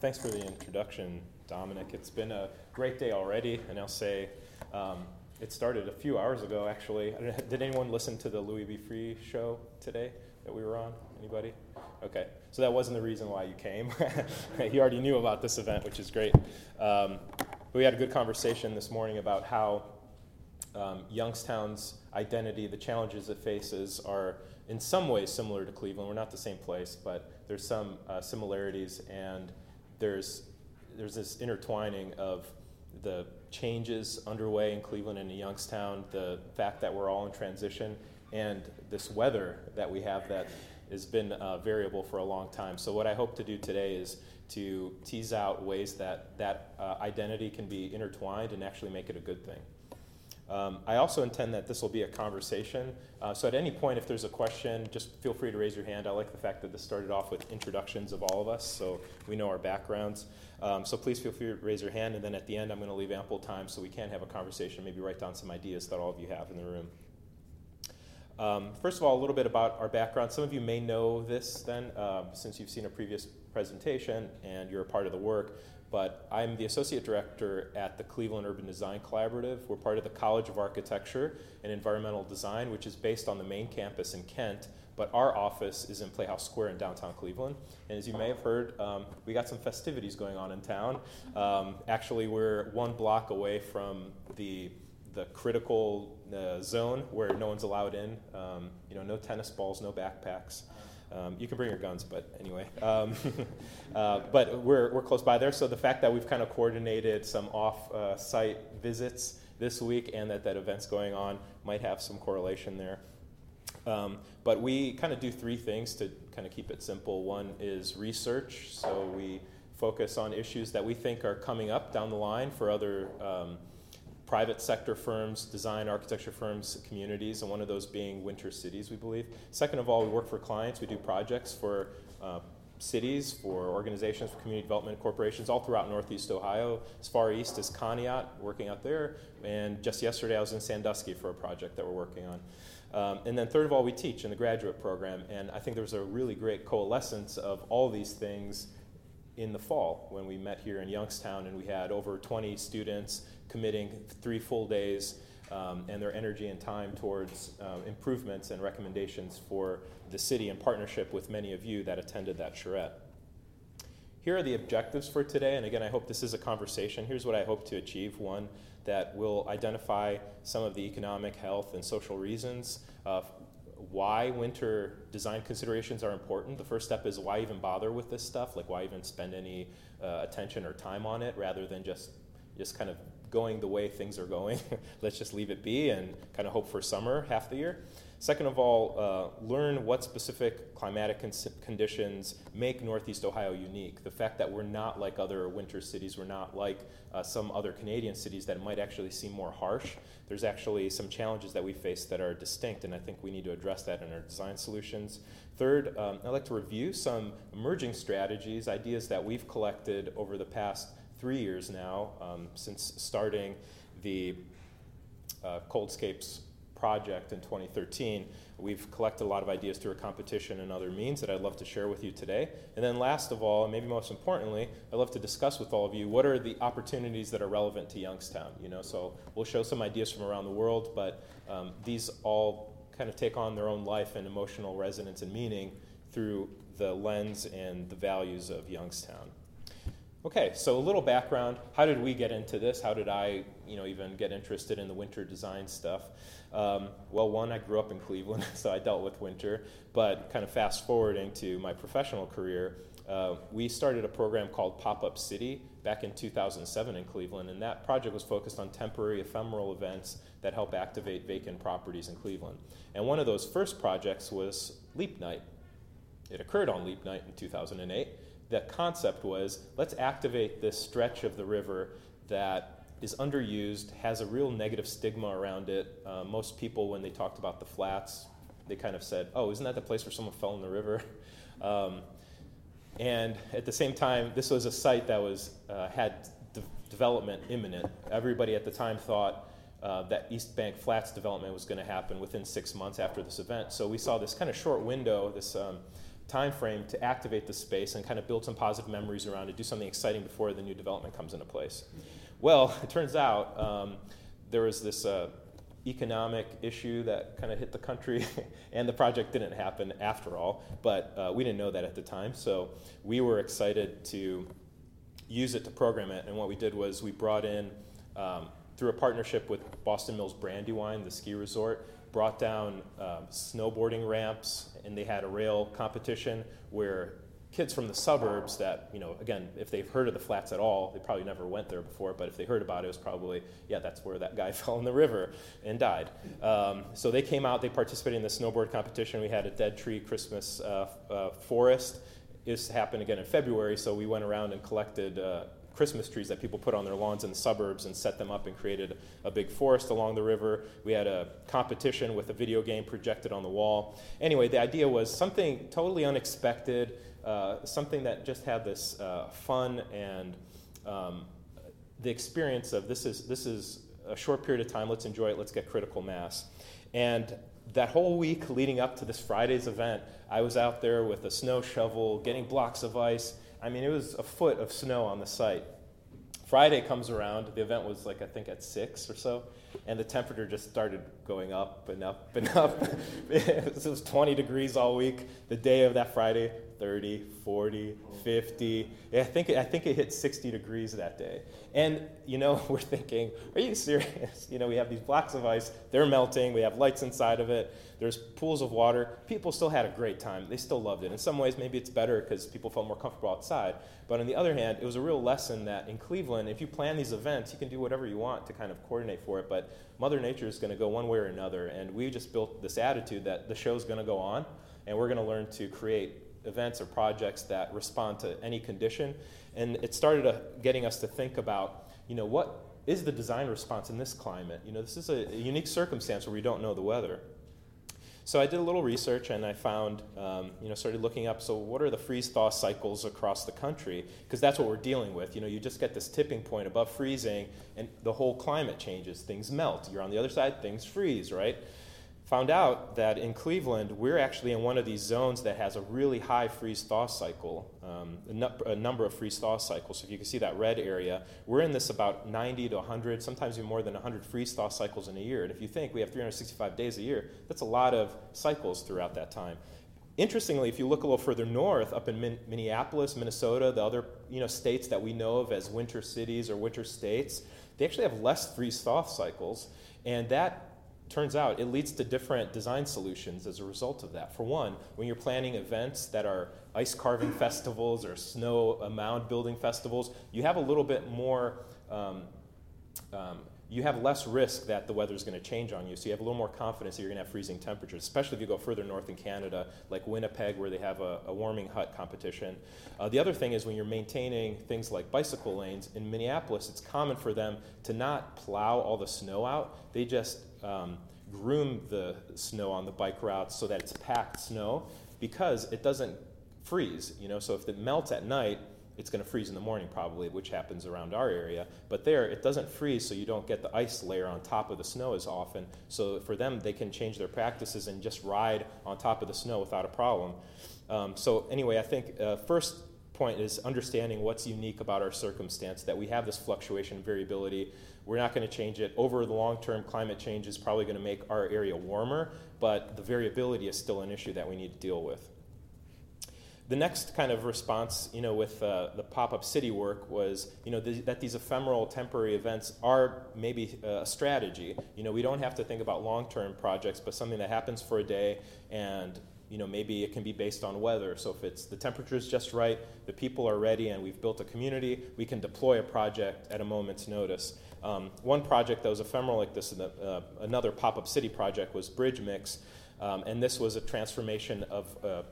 thanks for the introduction, Dominic. It's been a great day already, and I'll say um, it started a few hours ago, actually. Did anyone listen to the Louie B. Free show today that we were on? Anybody? Okay, so that wasn't the reason why you came. you already knew about this event, which is great. Um, we had a good conversation this morning about how um, Youngstown's identity, the challenges it faces, are in some ways similar to Cleveland. We're not the same place, but there's some uh, similarities, and there's there's this intertwining of the changes underway in Cleveland and in Youngstown, the fact that we're all in transition, and this weather that we have that has been uh, variable for a long time. So what I hope to do today is to tease out ways that that uh, identity can be intertwined and actually make it a good thing. Um, I also intend that this will be a conversation. Uh, so at any point, if there's a question, just feel free to raise your hand. I like the fact that this started off with introductions of all of us, so we know our backgrounds. Um, so please feel free to raise your hand, and then at the end, I'm going to leave ample time so we can have a conversation, maybe write down some ideas that all of you have in the room. Um, first of all, a little bit about our background. Some of you may know this then, uh, since you've seen a previous presentation and you're a part of the work but I'm the associate director at the Cleveland Urban Design Collaborative. We're part of the College of Architecture and Environmental Design, which is based on the main campus in Kent, but our office is in Playhouse Square in downtown Cleveland. And as you may have heard, um, we got some festivities going on in town. Um, actually, we're one block away from the the critical uh, zone where no one's allowed in. Um, you know, no tennis balls, no backpacks. Um, you can bring your guns, but anyway. Um, uh, but we're, we're close by there, so the fact that we've kind of coordinated some off uh, site visits this week and that that event's going on might have some correlation there. Um, but we kind of do three things to kind of keep it simple. One is research, so we focus on issues that we think are coming up down the line for other um, private sector firms, design architecture firms, communities, and one of those being Winter Cities, we believe. Second of all, we work for clients. We do projects for uh, cities, for organizations, for community development corporations all throughout Northeast Ohio. As far east as Conneaut, working out there. And just yesterday, I was in Sandusky for a project that we're working on. Um, and then, third of all, we teach in the graduate program. And I think there was a really great coalescence of all these things in the fall when we met here in Youngstown and we had over 20 students committing three full days um, and their energy and time towards uh, improvements and recommendations for the city in partnership with many of you that attended that charrette. Here are the objectives for today, and again, I hope this is a conversation. Here's what I hope to achieve one, that will identify some of the economic, health, and social reasons uh, why winter design considerations are important. The first step is why even bother with this stuff? Like, why even spend any uh, attention or time on it rather than just just kind of going the way things are going. Let's just leave it be and kind of hope for summer half the year. Second of all, uh, learn what specific climatic con- conditions make Northeast Ohio unique. The fact that we're not like other winter cities, we're not like uh, some other Canadian cities that might actually seem more harsh. There's actually some challenges that we face that are distinct, and I think we need to address that in our design solutions. Third, um, I'd like to review some emerging strategies, ideas that we've collected over the past three years now um, since starting the uh, Coldscapes project in 2013. We've collected a lot of ideas through a competition and other means that I'd love to share with you today. And then, last of all, and maybe most importantly, I'd love to discuss with all of you what are the opportunities that are relevant to Youngstown. You know, so we'll show some ideas from around the world, but um, these all kind of take on their own life and emotional resonance and meaning through the lens and the values of Youngstown. Okay, so a little background. How did we get into this? How did I, you know, even get interested in the winter design stuff? Um, well, one, I grew up in Cleveland, so I dealt with winter. But kind of fast forwarding to my professional career, uh, we started a program called Pop Up City back in 2007 in Cleveland, and that project was focused on temporary ephemeral events that help activate vacant properties in Cleveland. And one of those first projects was Leap Night. It occurred on Leap Night in 2008 the concept was let's activate this stretch of the river that is underused, has a real negative stigma around it. Uh, most people, when they talked about the flats, they kind of said, oh, isn't that the place where someone fell in the river? Um, and at the same time, this was a site that was uh, had de- development imminent. Everybody at the time thought uh, that East Bank Flats development was going to happen within six months after this event. So we saw this kind of short window, this um, time frame to activate the space and kind of build some positive memories around it, do something exciting before the new development comes into place. Well, it turns out um, there was this uh, economic issue that kind of hit the country, and the project didn't happen after all, but uh, we didn't know that at the time. So we were excited to use it to program it, and what we did was we brought in, um, through a partnership with Boston Mills Brandywine, the ski resort, brought down um, snowboarding ramps, and they had a rail competition where kids from the suburbs that, you know, again, if they've heard of the flats at all, they probably never went there before, but if they heard about it, it was probably, yeah, that's where that guy fell in the river and died. Um, so they came out, they participated in the snowboard competition. We had a dead tree Christmas uh, uh, forest. This happened again in February, so we went around and collected uh, Christmas trees that people put on their lawns in the suburbs and set them up and created a big forest along the river. We had a competition with a video game projected on the wall. Anyway, the idea was something totally unexpected, uh, something that just had this uh, fun and um, the experience of this is, this is a short period of time, let's enjoy it, let's get critical mass. And that whole week leading up to this Friday's event, I was out there with a snow shovel, getting blocks of ice, I mean, it was a foot of snow on the site. Friday comes around. The event was like, I think, at 6 or so. And the temperature just started going up and up and up. it was 20 degrees all week. The day of that Friday, 30, 40, 50. I think, I think it hit 60 degrees that day. And, you know, we're thinking, are you serious? You know, we have these blocks of ice, they're melting, we have lights inside of it, there's pools of water. People still had a great time. They still loved it. In some ways, maybe it's better because people felt more comfortable outside. But on the other hand, it was a real lesson that in Cleveland, if you plan these events, you can do whatever you want to kind of coordinate for it. But Mother Nature is going to go one way or another. And we just built this attitude that the show's going to go on, and we're going to learn to create events or projects that respond to any condition. And it started uh, getting us to think about, you know, what is the design response in this climate? You know, this is a, a unique circumstance where we don't know the weather. So I did a little research and I found, um, you know, started looking up. So what are the freeze thaw cycles across the country? Because that's what we're dealing with. You know, you just get this tipping point above freezing, and the whole climate changes. Things melt. You're on the other side, things freeze, right? Found out that in Cleveland, we're actually in one of these zones that has a really high freeze thaw cycle, um, a, nu- a, number of freeze thaw cycles. So if you can see that red area, we're in this about 90 to 100, sometimes even more than 100 freeze thaw cycles in a year. And if you think we have 365 days a year, that's a lot of cycles throughout that time. Interestingly, if you look a little further north, up in Min- Minneapolis, Minnesota, the other you know, states that we know of as winter cities or winter states, they actually have less freeze thaw cycles. And that turns out it leads to different design solutions as a result of that. For one, when you're planning events that are ice carving festivals or snow mound building festivals, you have a little bit more. Um, um, you have less risk that the weather is going to change on you, so you have a little more confidence that you're going to have freezing temperatures, especially if you go further north in Canada, like Winnipeg, where they have a, a warming hut competition. Uh, the other thing is when you're maintaining things like bicycle lanes, in Minneapolis, it's common for them to not plow all the snow out, they just um, groom the snow on the bike routes so that it's packed snow because it doesn't freeze. You know, so if it melts at night, it's going to freeze in the morning probably, which happens around our area. But there, it doesn't freeze, so you don't get the ice layer on top of the snow as often. So for them, they can change their practices and just ride on top of the snow without a problem. Um, so anyway, I think uh, first point is understanding what's unique about our circumstance, that we have this fluctuation variability. We're not going to change it. Over the long term, climate change is probably going to make our area warmer, but the variability is still an issue that we need to deal with. The next kind of response, you know, with uh, the pop-up city work was, you know, th- that these ephemeral, temporary events are maybe a strategy. You know, we don't have to think about long-term projects, but something that happens for a day and you know, maybe it can be based on weather. So if it's the temperature is just right, the people are ready, and we've built a community, we can deploy a project at a moment's notice. Um, one project that was ephemeral like this, uh, another pop-up city project was Bridge Mix, um, and this was a transformation of uh,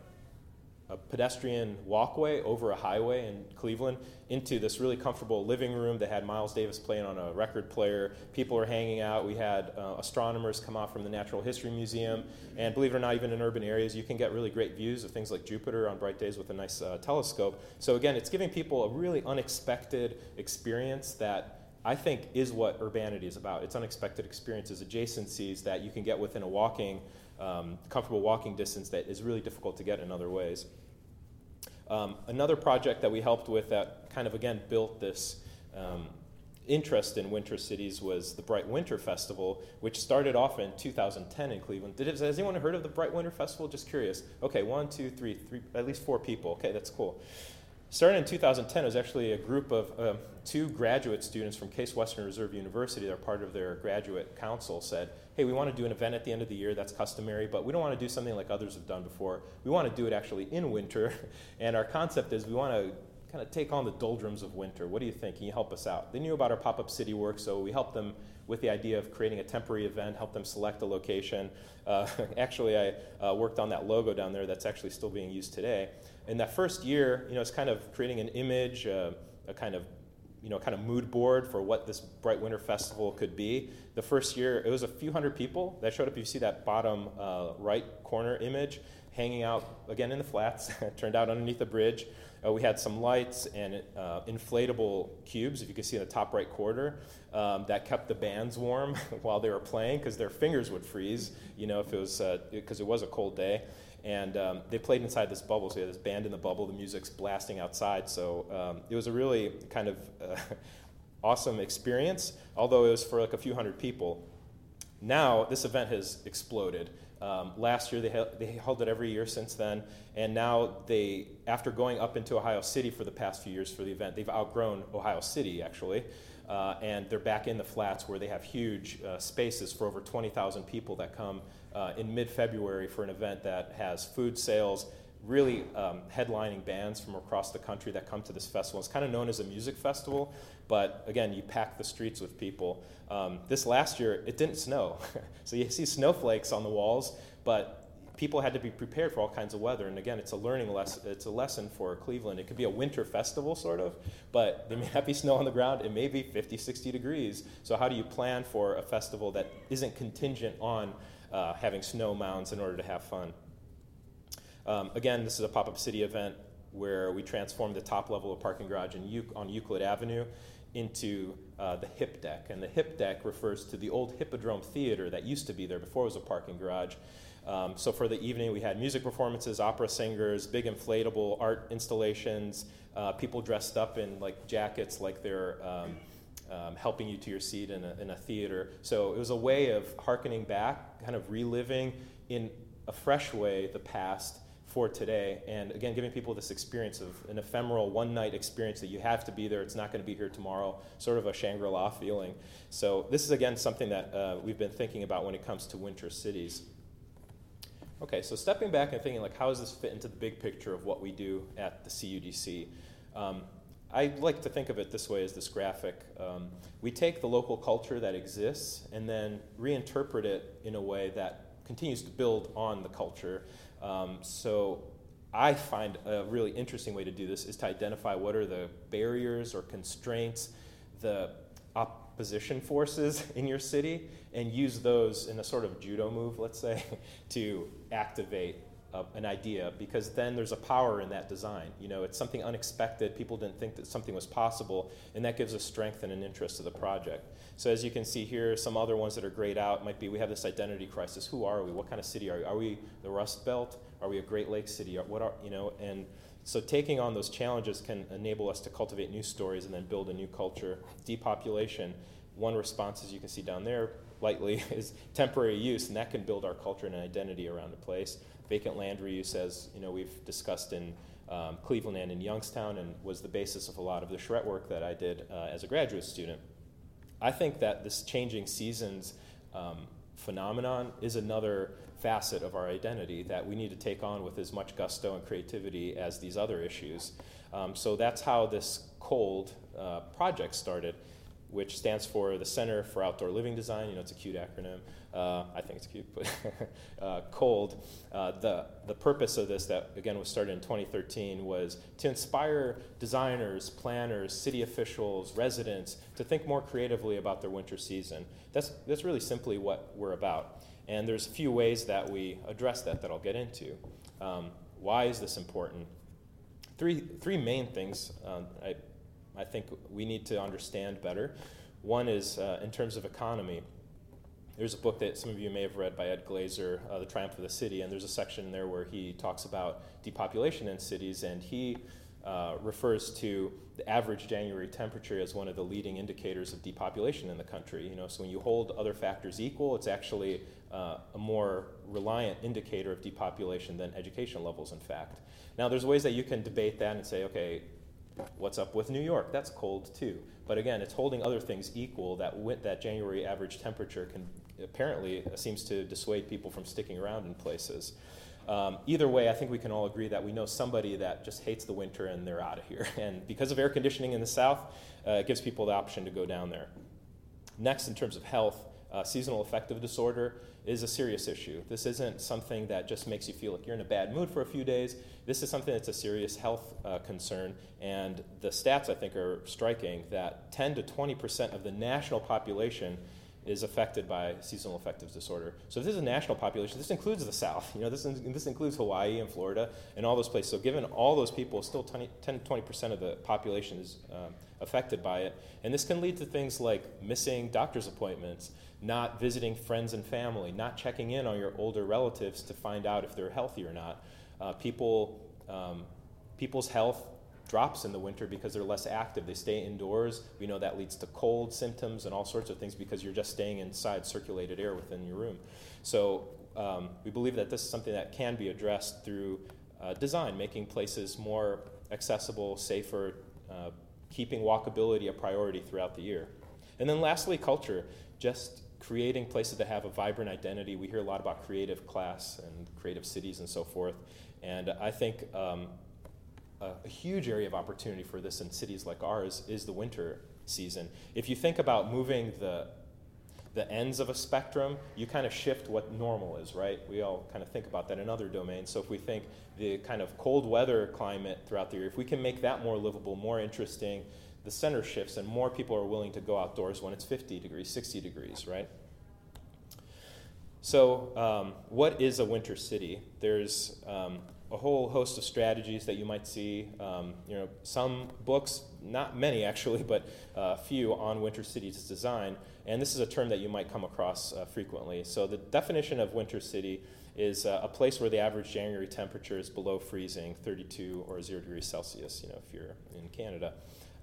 a pedestrian walkway over a highway in Cleveland into this really comfortable living room that had Miles Davis playing on a record player. People were hanging out. We had uh, astronomers come out from the Natural History Museum. And believe it or not, even in urban areas, you can get really great views of things like Jupiter on bright days with a nice uh, telescope. So, again, it's giving people a really unexpected experience that I think is what urbanity is about. It's unexpected experiences, adjacencies that you can get within a walking, um, comfortable walking distance that is really difficult to get in other ways. Um, another project that we helped with that kind of again built this um, interest in winter cities was the Brite Winter Festival, which started off in 2010 in Cleveland. Did has anyone heard of the Brite Winter Festival? Just curious. Okay, one, two, three, three, at least four people. Okay, that's cool. Started in 2010, it was actually a group of uh, two graduate students from Case Western Reserve University. They're part of their graduate council. Said, "Hey, we want to do an event at the end of the year. That's customary, but we don't want to do something like others have done before. We want to do it actually in winter. and our concept is we want to kind of take on the doldrums of winter. What do you think? Can you help us out?" They knew about our pop-up city work, so we helped them with the idea of creating a temporary event, helped them select a location. Uh, actually, I uh, worked on that logo down there. That's actually still being used today in that first year, you know, it's kind of creating an image, uh, a kind of you know, kind of mood board for what this Brite Winter Festival could be. The first year, it was a few hundred people that showed up. You see that bottom uh, right corner image hanging out again in the flats, turned out underneath a bridge. Uh, we had some lights and uh, inflatable cubes, if you can see in the top right corner, um, that kept the bands warm while they were playing because their fingers would freeze, you know, if it was because uh, it was a cold day and um, they played inside this bubble. So you had this band in the bubble. The music's blasting outside. So um, it was a really kind of uh, awesome experience. Although it was for like a few hundred people. Now this event has exploded. Um, last year they, held, they held it every year since then, and now they, after going up into Ohio City for the past few years for the event, they've outgrown Ohio City actually, uh, and they're back in the flats where they have huge uh, spaces for over 20,000 people that come uh, in mid February for an event that has food sales, really um, headlining bands from across the country that come to this festival. It's kind of known as a music festival, but again, you pack the streets with people. Um, this last year, it didn't snow. so you see snowflakes on the walls, but people had to be prepared for all kinds of weather. And again, it's a learning lesson. It's a lesson for Cleveland. It could be a winter festival, sort of, but there may not be snow on the ground. It may be 50, 60 degrees. So how do you plan for a festival that isn't contingent on uh, having snow mounds in order to have fun. Um, again, this is a pop up city event where we transformed the top level of parking garage in, on Euclid Avenue into uh, the hip deck. And the hip deck refers to the old Hippodrome Theater that used to be there before it was a parking garage. Um, so for the evening, we had music performances, opera singers, big inflatable art installations, uh, people dressed up in like jackets like they're um, um, helping you to your seat in a, in a theater. So it was a way of harkening back, kind of reliving in a fresh way the past for today. And again, giving people this experience of an ephemeral one night experience that you have to be there, it's not going to be here tomorrow, sort of a Shangri La feeling. So, this is again something that uh, we've been thinking about when it comes to winter cities. Okay, so stepping back and thinking, like, how does this fit into the big picture of what we do at the CUDC? Um, I like to think of it this way as this graphic. Um, we take the local culture that exists and then reinterpret it in a way that continues to build on the culture. Um, so I find a really interesting way to do this is to identify what are the barriers or constraints, the opposition forces in your city, and use those in a sort of judo move, let's say, to activate an idea because then there's a power in that design. You know, it's something unexpected. People didn't think that something was possible, and that gives a strength and an interest to the project. So as you can see here, some other ones that are grayed out might be we have this identity crisis. Who are we? What kind of city are we? Are we the Rust Belt? Are we a Great Lakes city? What are you know? And so taking on those challenges can enable us to cultivate new stories and then build a new culture. Depopulation. One response, as you can see down there, lightly, is temporary use, and that can build our culture and identity around a place vacant land reuse, as you know, we've discussed in um, Cleveland and in Youngstown, and was the basis of a lot of the charrette work that I did uh, as a graduate student. I think that this changing seasons um, phenomenon is another facet of our identity that we need to take on with as much gusto and creativity as these other issues. Um, so that's how this COLD uh, project started which stands for the Center for Outdoor Living Design. You know, it's a cute acronym. Uh, I think it's cute, but uh, COLD. Uh, the, the purpose of this, that again was started in 2013, was to inspire designers, planners, city officials, residents to think more creatively about their winter season. That's, that's really simply what we're about. And there's a few ways that we address that that I'll get into. Um, why is this important? Three, three main things. Um, I I think we need to understand better. One is uh, in terms of economy. there's a book that some of you may have read by Ed Glaeser, uh, The Triumph of the City, and there's a section there where he talks about depopulation in cities, and he uh, refers to the average January temperature as one of the leading indicators of depopulation in the country. You know, so when you hold other factors equal, it's actually uh, a more reliant indicator of depopulation than education levels, in fact. Now, there's ways that you can debate that and say, okay, what's up with New York? That's cold too. But again, it's holding other things equal that that January average temperature can apparently seems to dissuade people from sticking around in places. Um, either way, I think we can all agree that we know somebody that just hates the winter and they're out of here. And because of air conditioning in the south, uh, it gives people the option to go down there. Next, in terms of health, uh, seasonal affective disorder is a serious issue. This isn't something that just makes you feel like you're in a bad mood for a few days. This is something that's a serious health uh, concern. And the stats, I think, are striking that 10 to 20 percent of the national population is affected by seasonal affective disorder. So this is a national population. This includes the South. You know, this, this includes Hawaii and Florida and all those places. So given all those people, still 20, 10 to 20% of the population is um, affected by it. And this can lead to things like missing doctor's appointments, not visiting friends and family, not checking in on your older relatives to find out if they're healthy or not. Uh, people, um, people's health drops in the winter because they're less active. They stay indoors. We know that leads to cold symptoms and all sorts of things because you're just staying inside circulated air within your room. So um, we believe that this is something that can be addressed through uh, design, making places more accessible, safer, uh, keeping walkability a priority throughout the year. And then lastly, culture. Just creating places that have a vibrant identity. We hear a lot about creative class and creative cities and so forth. And I think um, a, a huge area of opportunity for this in cities like ours is the winter season. If you think about moving the the ends of a spectrum, you kind of shift what normal is, right? We all kind of think about that in other domains. So if we think the kind of cold weather climate throughout the year, if we can make that more livable, more interesting, the center shifts and more people are willing to go outdoors when it's 50 degrees, 60 degrees, right? So, um, what is a winter city? There's um, a whole host of strategies that you might see. Um, you know, some books, not many actually, but a uh, few on winter cities design. And this is a term that you might come across uh, frequently. So the definition of winter city is uh, a place where the average January temperature is below freezing, 32 or 0 degrees Celsius. You know, if you're in Canada.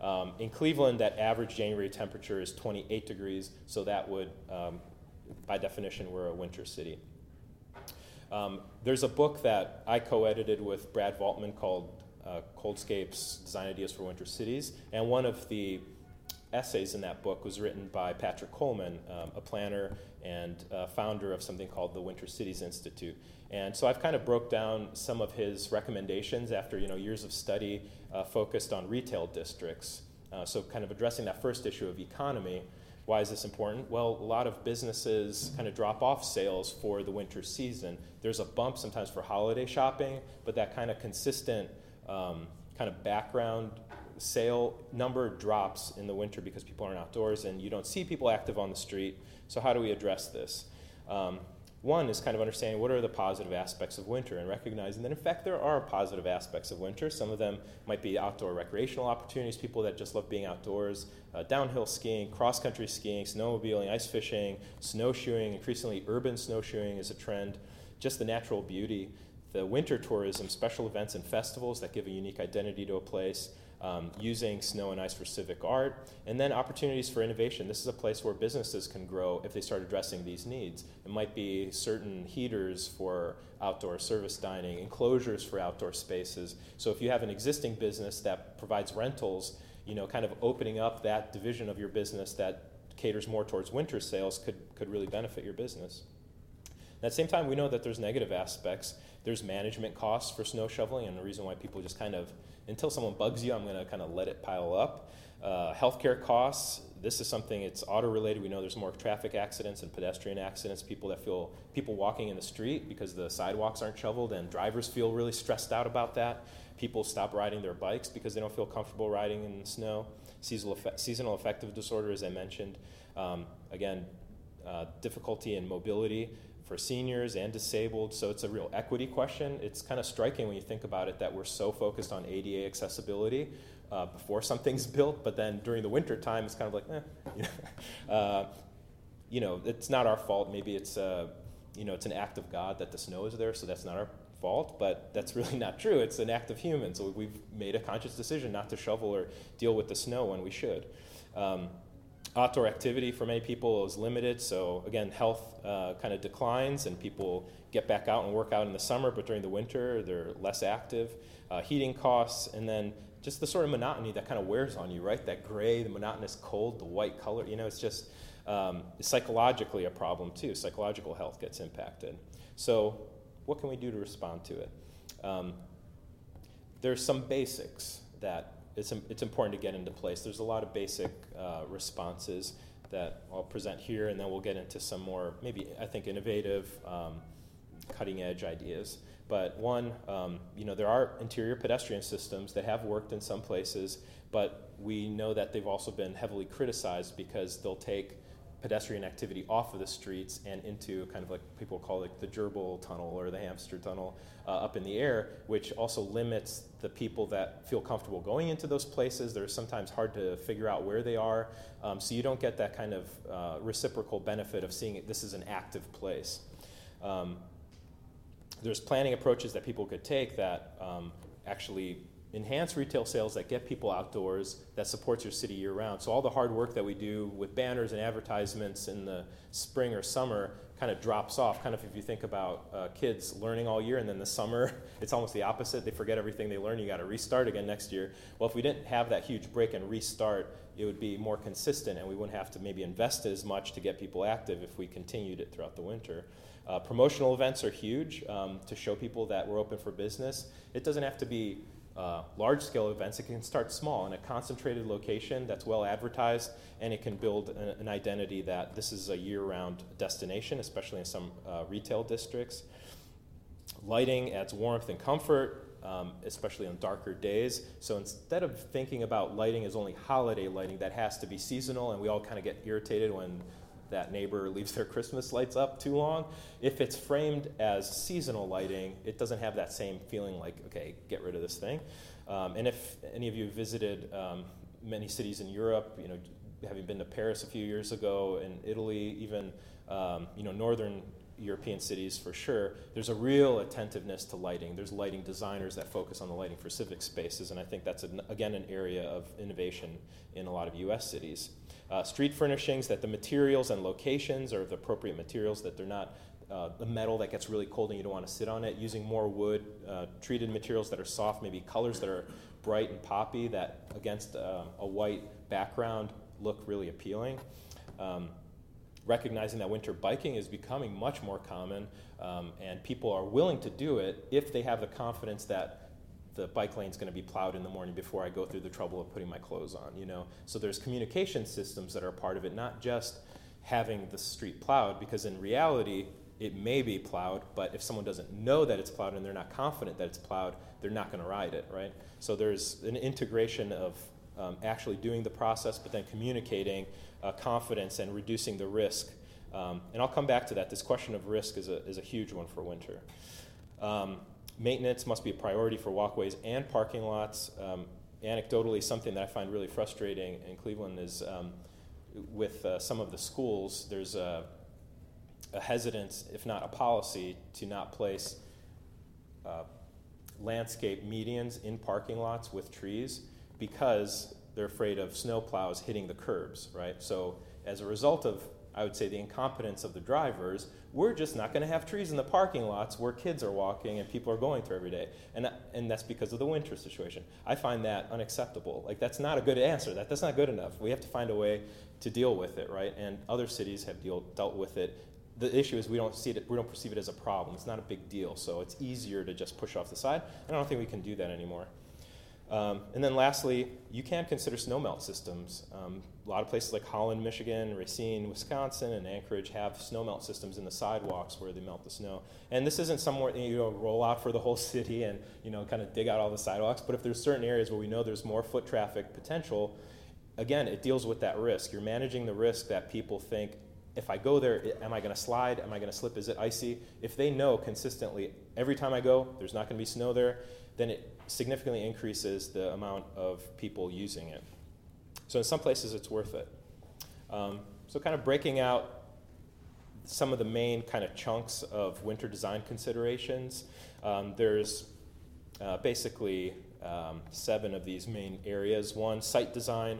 Um, in Cleveland, that average January temperature is 28 degrees, so that would, um, by definition, we're a winter city. Um, there's a book that I co edited with Brad Valtman called uh, Coldscape's Design Ideas for Winter Cities, and one of the essays in that book was written by Patrick Coleman, um, a planner and uh, founder of something called the Winter Cities Institute. And so I've kind of broke down some of his recommendations after you know years of study uh, focused on retail districts. Uh, so kind of addressing that first issue of economy. Why is this important? Well, a lot of businesses kind of drop off sales for the winter season. There's a bump sometimes for holiday shopping, but that kind of consistent um, kind of background sale number drops in the winter because people aren't outdoors and you don't see people active on the street. So, how do we address this? Um, one is kind of understanding what are the positive aspects of winter and recognizing that, in fact, there are positive aspects of winter. Some of them might be outdoor recreational opportunities, people that just love being outdoors, uh, downhill skiing, cross country skiing, snowmobiling, ice fishing, snowshoeing. Increasingly, urban snowshoeing is a trend, just the natural beauty. The winter tourism, special events and festivals that give a unique identity to a place, um, using snow and ice for civic art, and then opportunities for innovation. This is a place where businesses can grow if they start addressing these needs. It might be certain heaters for outdoor service dining, enclosures for outdoor spaces. So if you have an existing business that provides rentals, you know, kind of opening up that division of your business that caters more towards winter sales could, could really benefit your business. At the same time, we know that there's negative aspects. There's management costs for snow shoveling, and the reason why people just kind of until someone bugs you, I'm going to kind of let it pile up. Uh, healthcare costs. This is something it's auto related. We know there's more traffic accidents and pedestrian accidents. People that feel people walking in the street because the sidewalks aren't shoveled, and drivers feel really stressed out about that. People stop riding their bikes because they don't feel comfortable riding in the snow. Seasonal, seasonal affective disorder, as I mentioned. Um, again, uh, difficulty in mobility for seniors and disabled. So it's a real equity question. It's kind of striking when you think about it that we're so focused on ADA accessibility uh, before something's built, but then during the winter time, it's kind of like, eh. uh, you know, it's not our fault. Maybe it's, uh, you know, it's an act of God that the snow is there, so that's not our fault, but that's really not true. It's an act of humans. So we've made a conscious decision not to shovel or deal with the snow when we should. Um, outdoor activity for many people is limited, so again, health uh, kind of declines, and people get back out and work out in the summer, but during the winter, they're less active. Uh, heating costs, and then just the sort of monotony that kind of wears on you, right? That gray, the monotonous cold, the white color, you know, it's just um, psychologically a problem too. Psychological health gets impacted. So, what can we do to respond to it? Um, there's some basics that it's, it's important to get into place. There's a lot of basic uh, responses that I'll present here, and then we'll get into some more, maybe I think, innovative, um, cutting edge ideas. But one, um, you know, there are interior pedestrian systems that have worked in some places, but we know that they've also been heavily criticized because they'll take pedestrian activity off of the streets and into kind of like people call it the gerbil tunnel or the hamster tunnel uh, up in the air, which also limits the people that feel comfortable going into those places. They're sometimes hard to figure out where they are, um, so you don't get that kind of uh, reciprocal benefit of seeing it, this is an active place. Um, there's planning approaches that people could take that um, actually enhance retail sales that get people outdoors, that supports your city year round. So all the hard work that we do with banners and advertisements in the spring or summer kind of drops off. Kind of if you think about uh, kids learning all year and then the summer, it's almost the opposite. They forget everything they learn. You got to restart again next year. Well, if we didn't have that huge break and restart, it would be more consistent and we wouldn't have to maybe invest as much to get people active if we continued it throughout the winter. Uh, promotional events are huge um, to show people that we're open for business. It doesn't have to be uh, large scale events, it can start small in a concentrated location that's well advertised, and it can build an identity that this is a year round destination, especially in some uh, retail districts. Lighting adds warmth and comfort, um, especially on darker days. So instead of thinking about lighting as only holiday lighting, that has to be seasonal, and we all kind of get irritated when that neighbor leaves their Christmas lights up too long. If it's framed as seasonal lighting, it doesn't have that same feeling like, okay, get rid of this thing. Um, and if any of you visited um, many cities in Europe, you know, having been to Paris a few years ago, and Italy, even um, you know, northern European cities for sure, there's a real attentiveness to lighting. There's lighting designers that focus on the lighting for civic spaces, and I think that's, an, again, an area of innovation in a lot of US cities. Uh, street furnishings, that the materials and locations are the appropriate materials, that they're not uh, the metal that gets really cold and you don't want to sit on it. Using more wood, uh, treated materials that are soft, maybe colors that are bright and poppy that against uh, a white background look really appealing. Um, recognizing that winter biking is becoming much more common um, and people are willing to do it if they have the confidence that the bike lane is going to be plowed in the morning before I go through the trouble of putting my clothes on, you know. So there's communication systems that are part of it, not just having the street plowed, because in reality, it may be plowed, but if someone doesn't know that it's plowed and they're not confident that it's plowed, they're not going to ride it, right? So there's an integration of um, actually doing the process, but then communicating uh, confidence and reducing the risk. Um, and I'll come back to that. This question of risk is a, is a huge one for winter. Um, Maintenance must be a priority for walkways and parking lots. Um, anecdotally, something that I find really frustrating in Cleveland is um, with uh, some of the schools, there's a, a, hesitance, if not a policy, to not place uh, landscape medians in parking lots with trees because they're afraid of snow plows hitting the curbs, right? So, as a result of I would say the incompetence of the drivers, we're just not going to have trees in the parking lots where kids are walking and people are going through every day. And, and that's because of the winter situation. I find that unacceptable. Like, that's not a good answer. That, that's not good enough. We have to find a way to deal with it, right? And other cities have deal, dealt with it. The issue is we don't see it, we don't perceive it as a problem. It's not a big deal, so it's easier to just push off the side. And I don't think we can do that anymore. Um, and then lastly, you can consider snowmelt systems. Um, a lot of places like Holland, Michigan, Racine, Wisconsin, and Anchorage have snowmelt systems in the sidewalks where they melt the snow. And this isn't somewhere you know roll out for the whole city and you know kind of dig out all the sidewalks. But if there's certain areas where we know there's more foot traffic potential, again, it deals with that risk. You're managing the risk that people think, if I go there, am I going to slide? Am I going to slip? Is it icy? If they know consistently every time I go, there's not going to be snow there, then it significantly increases the amount of people using it. So in some places, it's worth it. Um, so kind of breaking out some of the main kind of chunks of winter design considerations. Um, there's uh, basically um, seven of these main areas. One, site design.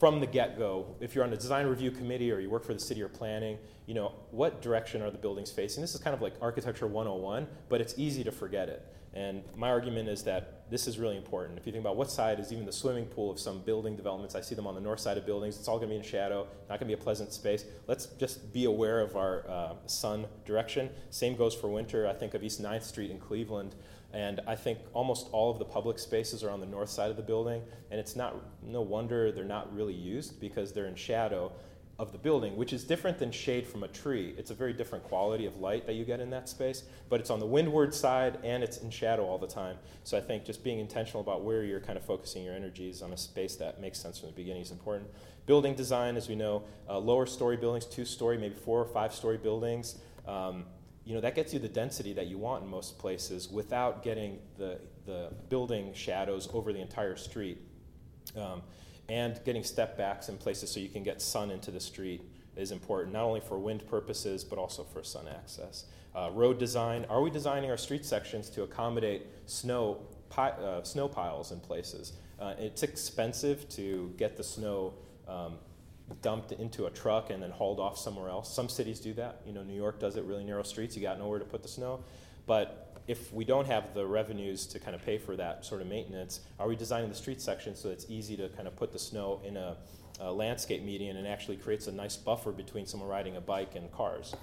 From the get-go, if you're on a design review committee or you work for the city or planning, you know what direction are the buildings facing. This is kind of like architecture 101, but it's easy to forget it. And my argument is that this is really important. If you think about what side is even the swimming pool of some building developments, I see them on the north side of buildings. It's all going to be in shadow, not going to be a pleasant space. Let's just be aware of our uh, sun direction. Same goes for winter. I think of East 9th Street in Cleveland. And I think almost all of the public spaces are on the north side of the building. And it's not, no wonder they're not really used because they're in shadow of the building, which is different than shade from a tree. It's a very different quality of light that you get in that space, but it's on the windward side and it's in shadow all the time. So I think just being intentional about where you're kind of focusing your energies on a space that makes sense from the beginning is important. Building design, as we know, uh, lower story buildings, two story, maybe four or five story buildings. Um, you know that gets you the density that you want in most places without getting the, the building shadows over the entire street. Um, and getting step backs in places so you can get sun into the street is important, not only for wind purposes, but also for sun access. Uh, road design are we designing our street sections to accommodate snow, pi- uh, snow piles in places? Uh, it's expensive to get the snow um, dumped into a truck and then hauled off somewhere else. Some cities do that. You know, New York does it really narrow streets, you got nowhere to put the snow. But if we don't have the revenues to kind of pay for that sort of maintenance, are we designing the street section so it's easy to kind of put the snow in a, a landscape median and actually creates a nice buffer between someone riding a bike and cars?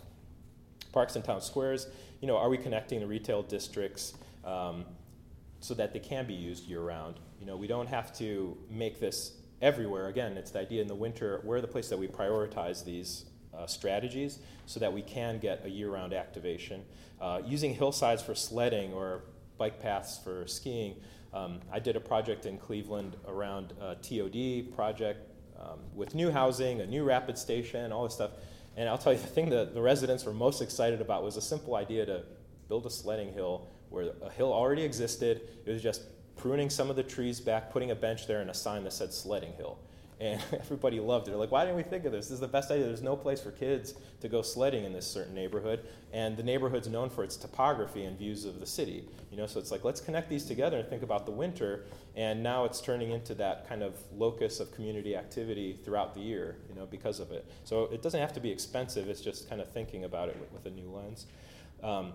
Parks and town squares, you know, are we connecting the retail districts um, so that they can be used year round? You know, we don't have to make this everywhere. Again, it's the idea in the winter, where are the places that we prioritize these uh, strategies so that we can get a year round activation. Uh, using hillsides for sledding or bike paths for skiing. Um, I did a project in Cleveland around a TOD project um, with new housing, a new rapid station, all this stuff. And I'll tell you, the thing that the residents were most excited about was a simple idea to build a sledding hill where a hill already existed. It was just pruning some of the trees back, putting a bench there, and a sign that said sledding hill and everybody loved it. They're like, why didn't we think of this? This is the best idea. There's no place for kids to go sledding in this certain neighborhood, and the neighborhood's known for its topography and views of the city. You know, so it's like let's connect these together and think about the winter. And now it's turning into that kind of locus of community activity throughout the year. You know, because of it. So it doesn't have to be expensive. It's just kind of thinking about it with, with a new lens. Um,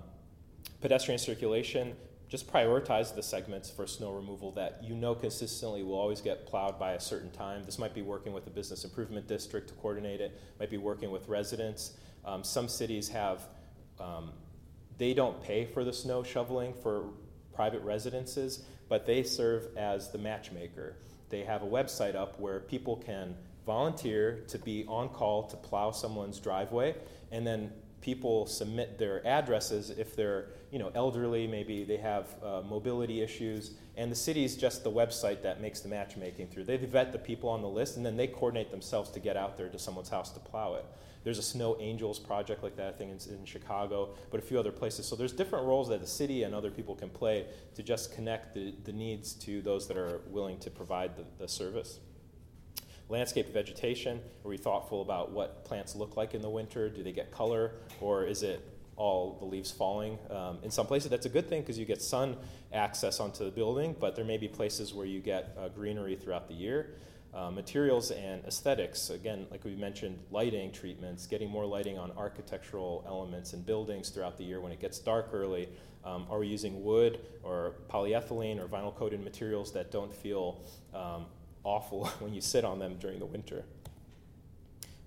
pedestrian circulation just prioritize the segments for snow removal that you know consistently will always get plowed by a certain time. This might be working with the business improvement district to coordinate it, might be working with residents. Um, some cities have, um, they don't pay for the snow shoveling for private residences, but they serve as the matchmaker. They have a website up where people can volunteer to be on call to plow someone's driveway, and then people submit their addresses if they're you know, elderly, maybe they have uh, mobility issues, and the city is just the website that makes the matchmaking through. They vet the people on the list, and then they coordinate themselves to get out there to someone's house to plow it. There's a Snow Angels project like that, I think, in, in Chicago, but a few other places. So there's different roles that the city and other people can play to just connect the, the needs to those that are willing to provide the, the service landscape vegetation? Are we thoughtful about what plants look like in the winter? Do they get color, or is it all the leaves falling. Um, in some places, that's a good thing because you get sun access onto the building, but there may be places where you get uh, greenery throughout the year. Uh, materials and aesthetics, again, like we mentioned, lighting treatments, getting more lighting on architectural elements and buildings throughout the year when it gets dark early. Um, are we using wood or polyethylene or vinyl coated materials that don't feel um, awful when you sit on them during the winter?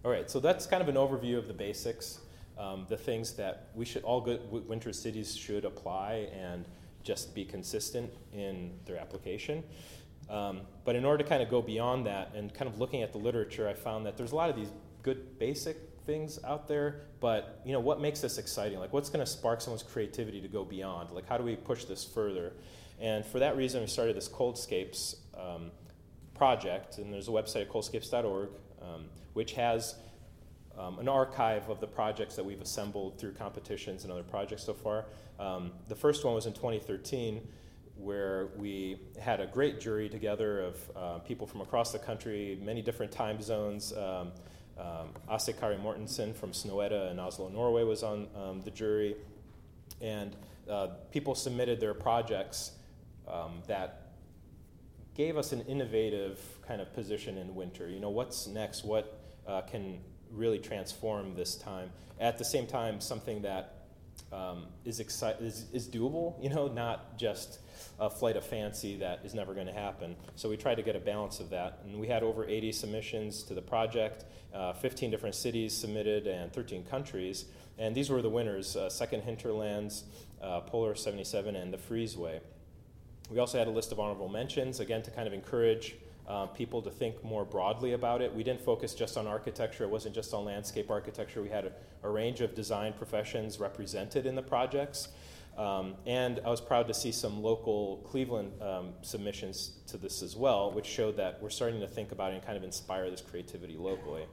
All right, so that's kind of an overview of the basics um, the things that we should all good winter cities should apply and just be consistent in their application. Um, but in order to kind of go beyond that and kind of looking at the literature, I found that there's a lot of these good basic things out there, but you know what makes this exciting? Like what's going to spark someone's creativity to go beyond? Like how do we push this further? And for that reason, we started this Coldscapes um, project, and there's a website at coldscapes.org, um, which has um, an archive of the projects that we've assembled through competitions and other projects so far. Um, the first one was in 2013, where we had a great jury together of uh, people from across the country, many different time zones. Um, Um, Kari Mortensen from Snøhetta in Oslo, Norway was on um, the jury. And uh, people submitted their projects um, that gave us an innovative kind of position in winter. You know, what's next? What uh, can really transform this time? At the same time, something that um, is, exci- is, is doable, you know, not just a flight of fancy that is never going to happen. So we tried to get a balance of that. And we had over 80 submissions to the project, uh, 15 different cities submitted, and 13 countries. And these were the winners uh, Second Hinterlands, uh, Polar 77, and the Freezeway. We also had a list of honorable mentions, again, to kind of encourage uh, people to think more broadly about it. We didn't focus just on architecture, it wasn't just on landscape architecture. We had a, a range of design professions represented in the projects. Um, and I was proud to see some local Cleveland um, submissions to this as well, which showed that we're starting to think about and kind of inspire this creativity locally.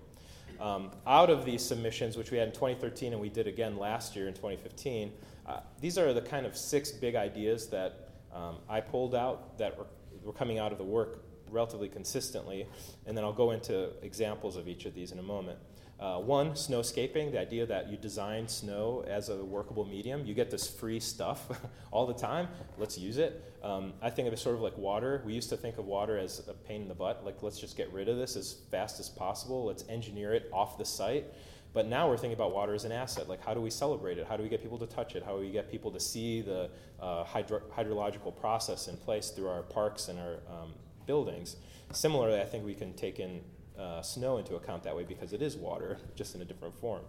Um, out of these submissions, which we had in 2013 and we did again last year in 2015, uh, these are the kind of six big ideas that um, I pulled out that were, coming out of the work relatively consistently, and then I'll go into examples of each of these in a moment. Uh, one, snowscaping, the idea that you design snow as a workable medium. You get this free stuff all the time. Let's use it. Um, I think of it sort of like water. We used to think of water as a pain in the butt. Like, let's just get rid of this as fast as possible. Let's engineer it off the site. But now we're thinking about water as an asset. Like, how do we celebrate it? How do we get people to touch it? How do we get people to see the uh, hydro- hydrological process in place through our parks and our um, buildings? Similarly, I think we can take in uh, snow into account that way because it is water, just in a different form.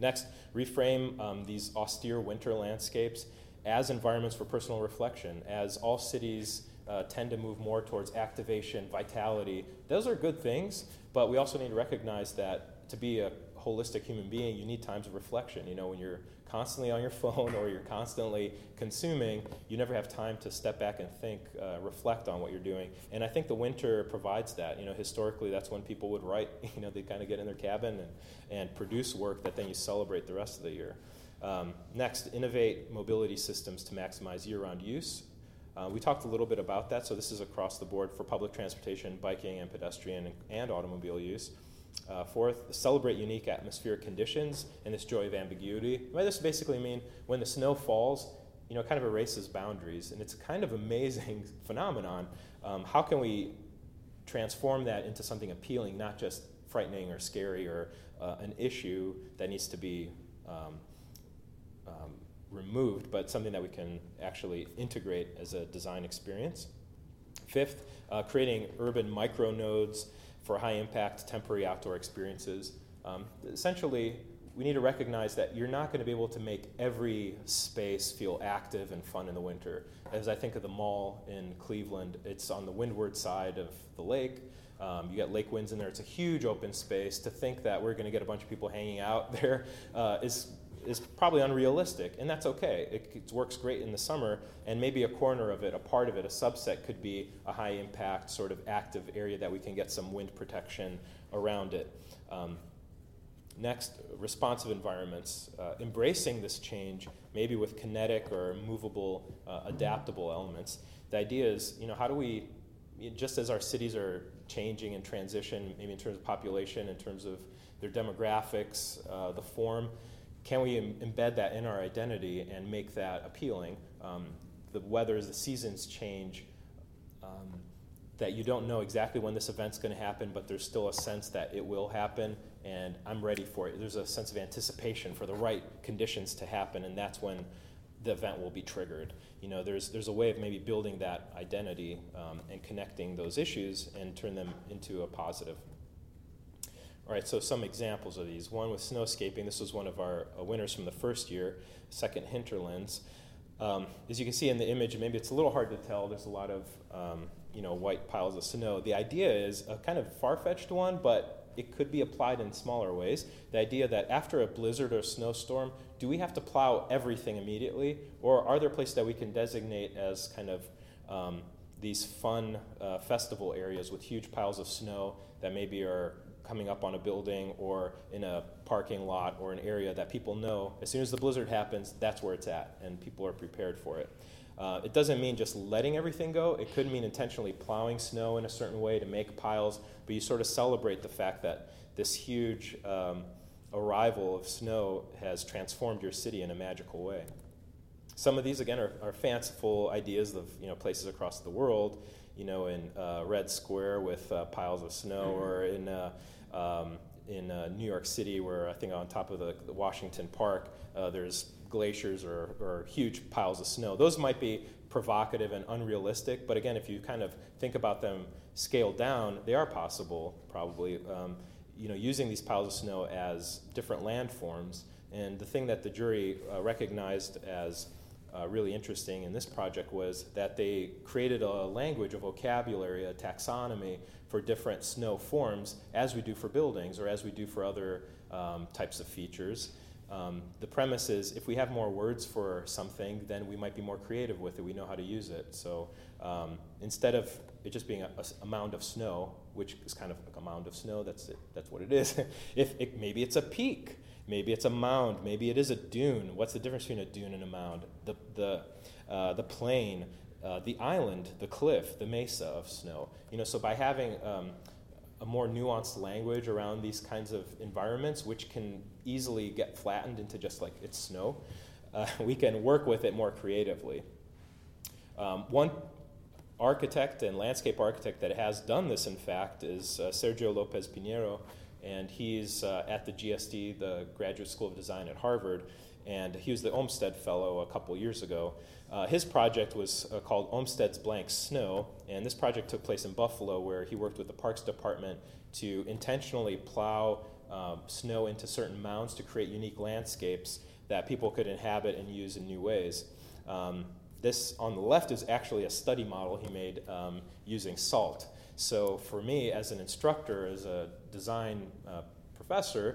Next, reframe um, these austere winter landscapes as environments for personal reflection. As all cities uh, tend to move more towards activation, vitality, those are good things, but we also need to recognize that to be a holistic human being, you need times of reflection. You know, when you're constantly on your phone or you're constantly consuming, you never have time to step back and think, uh, reflect on what you're doing. And I think the winter provides that. You know, historically, that's when people would write. You know, they kind of get in their cabin and, and produce work that then you celebrate the rest of the year. Um, next, innovate mobility systems to maximize year-round use. Uh, we talked a little bit about that, so this is across the board for public transportation, biking, and pedestrian and, and automobile use. Uh, fourth, celebrate unique atmospheric conditions and this joy of ambiguity. By this basically mean when the snow falls, you know, it kind of erases boundaries, and it's a kind of amazing phenomenon. Um, how can we transform that into something appealing, not just frightening or scary or uh, an issue that needs to be um, um, removed, but something that we can actually integrate as a design experience? Fifth, uh, creating urban micronodes for high impact temporary outdoor experiences. Um, essentially, we need to recognize that you're not going to be able to make every space feel active and fun in the winter. As I think of the mall in Cleveland, it's on the windward side of the lake. Um, you got lake winds in there. It's a huge open space. To think that we're going to get a bunch of people hanging out there uh, is is probably unrealistic, and that's okay. It, it, works great in the summer, and maybe a corner of it, a part of it, a subset could be a high impact, sort of active area that we can get some wind protection around it. Um, next, responsive environments. Uh, embracing this change, maybe with kinetic or movable, uh, adaptable elements. The idea is, you know, how do we, just as our cities are changing and transition, maybe in terms of population, in terms of their demographics, uh, the form, can we Im- embed that in our identity and make that appealing? Um, the weathers, the seasons change. Um, that you don't know exactly when this event's going to happen, but there's still a sense that it will happen, and I'm ready for it. There's a sense of anticipation for the right conditions to happen, and that's when the event will be triggered. You know, there's there's a way of maybe building that identity um, and connecting those issues and turn them into a positive. All right, so some examples of these. One with snowscaping. This was one of our uh, winners from the first year. Second, Hinterlands. Um, as you can see in the image, maybe it's a little hard to tell. There's a lot of um, you know white piles of snow. The idea is a kind of far-fetched one, but it could be applied in smaller ways. The idea that after a blizzard or snowstorm, do we have to plow everything immediately, or are there places that we can designate as kind of um, these fun uh, festival areas with huge piles of snow that maybe are coming up on a building or in a parking lot or an area that people know as soon as the blizzard happens, that's where it's at, and people are prepared for it. Uh, it doesn't mean just letting everything go. It could mean intentionally plowing snow in a certain way to make piles, but you sort of celebrate the fact that this huge um, arrival of snow has transformed your city in a magical way. Some of these, again, are, are fanciful ideas of you know, places across the world, you know, in uh, Red Square with uh, piles of snow, mm-hmm. or in, uh, um, in uh, New York City, where I think on top of the, the Washington Park, uh, there's glaciers or, or huge piles of snow. Those might be provocative and unrealistic, but again, if you kind of think about them scaled down, they are possible, probably. Um, you know, using these piles of snow as different landforms. And the thing that the jury uh, recognized as uh, really interesting in this project was that they created a language, a vocabulary, a taxonomy for different snow forms, as we do for buildings or as we do for other um, types of features. Um, the premise is if we have more words for something, then we might be more creative with it. We know how to use it. So um, instead of it just being a, a, mound of snow, which is kind of like a mound of snow, that's it, that's what it is. if it, maybe it's a peak, maybe it's a mound, maybe it is a dune. What's the difference between a dune and a mound? The the uh, the plain, uh, the island, the cliff, the mesa of snow. You know, so by having um, a more nuanced language around these kinds of environments, which can easily get flattened into just like it's snow, uh, we can work with it more creatively. Um, one architect and landscape architect that has done this, in fact, is uh, Sergio Lopez Piñeiro, and he's uh, at the GSD, the Graduate School of Design at Harvard, and he was the Olmsted Fellow a couple years ago. Uh, his project was uh, called Olmsted's Blank Snow, and this project took place in Buffalo, where he worked with the Parks Department to intentionally plow um, snow into certain mounds to create unique landscapes that people could inhabit and use in new ways. Um, this on the left is actually a study model he made um, using salt. So for me, as an instructor, as a design uh, professor,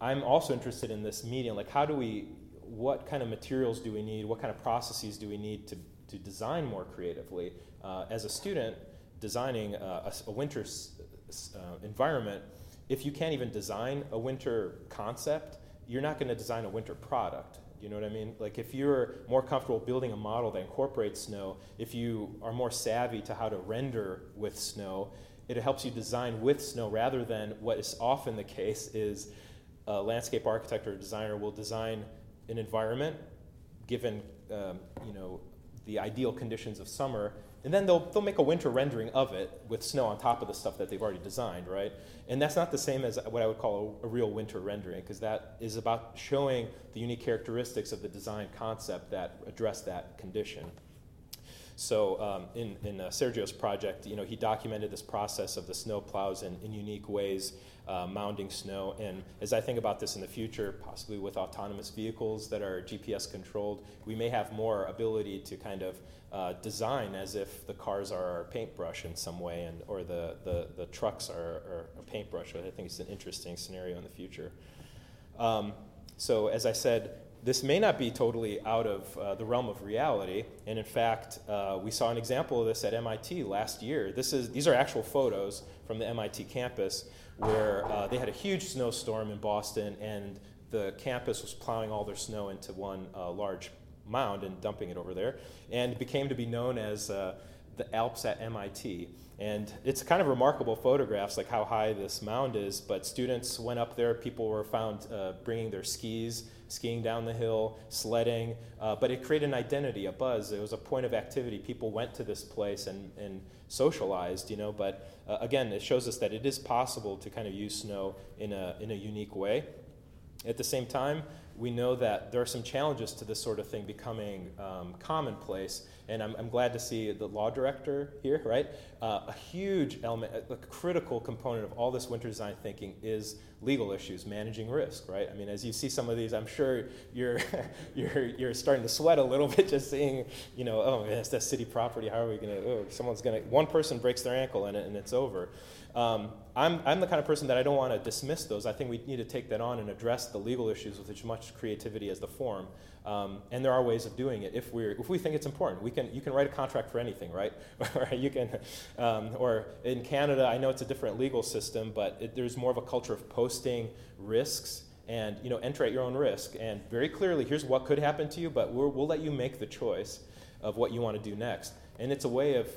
I'm also interested in this medium. Like, how do we, what kind of materials do we need? What kind of processes do we need to, to design more creatively? Uh, as a student, designing a, a winter uh, environment, if you can't even design a winter concept, you're not going to design a winter product. You know what I mean? Like if you're more comfortable building a model that incorporates snow, if you are more savvy to how to render with snow, it helps you design with snow rather than what is often the case is a landscape architect or designer will design an environment given um, you know the ideal conditions of summer and then they'll, they'll make a winter rendering of it with snow on top of the stuff that they've already designed, right? And that's not the same as what I would call a, a real winter rendering, because that is about showing the unique characteristics of the design concept that address that condition. So um, in, in uh, Sergio's project, you know, he documented this process of the snow plows in, in unique ways, uh, mounding snow. And as I think about this in the future, possibly with autonomous vehicles that are GPS controlled, we may have more ability to kind of uh, design as if the cars are a paintbrush in some way, and or the, the, the trucks are, are a paintbrush. I think it's an interesting scenario in the future. Um, so as I said, this may not be totally out of uh, the realm of reality. And in fact, uh, we saw an example of this at MIT last year. This is, these are actual photos from the MIT campus where uh, they had a huge snowstorm in Boston, and the campus was plowing all their snow into one uh, large mound and dumping it over there, and it became to be known as uh, the Alps at MIT. And it's kind of remarkable photographs, like how high this mound is. But students went up there, people were found uh, bringing their skis, skiing down the hill, sledding. Uh, but it created an identity, a buzz. It was a point of activity. People went to this place and, and socialized, you know. But uh, again, it shows us that it is possible to kind of use snow in a, in a unique way. At the same time, we know that there are some challenges to this sort of thing becoming um, commonplace. And I'm, I'm, glad to see the law director here, right? Uh, a huge element, a, a, critical component of all this winter design thinking is legal issues, managing risk, right? I mean, as you see some of these, I'm sure you're, you're, you're starting to sweat a little bit just seeing, you know, oh, it's that city property. How are we going to, oh, someone's going to, one person breaks their ankle and, it, and it's over. Um, I'm, I'm the kind of person that I don't want to dismiss those. I think we need to take that on and address the legal issues with as much creativity as the form. Um, and there are ways of doing it if, we're, if we think it's important. We can, you can write a contract for anything, right? you can, um, or in Canada, I know it's a different legal system, but it, there's more of a culture of posting risks and you know, enter at your own risk. And very clearly, here's what could happen to you, but we will let you make the choice. of what you want to do next. And it's a way of,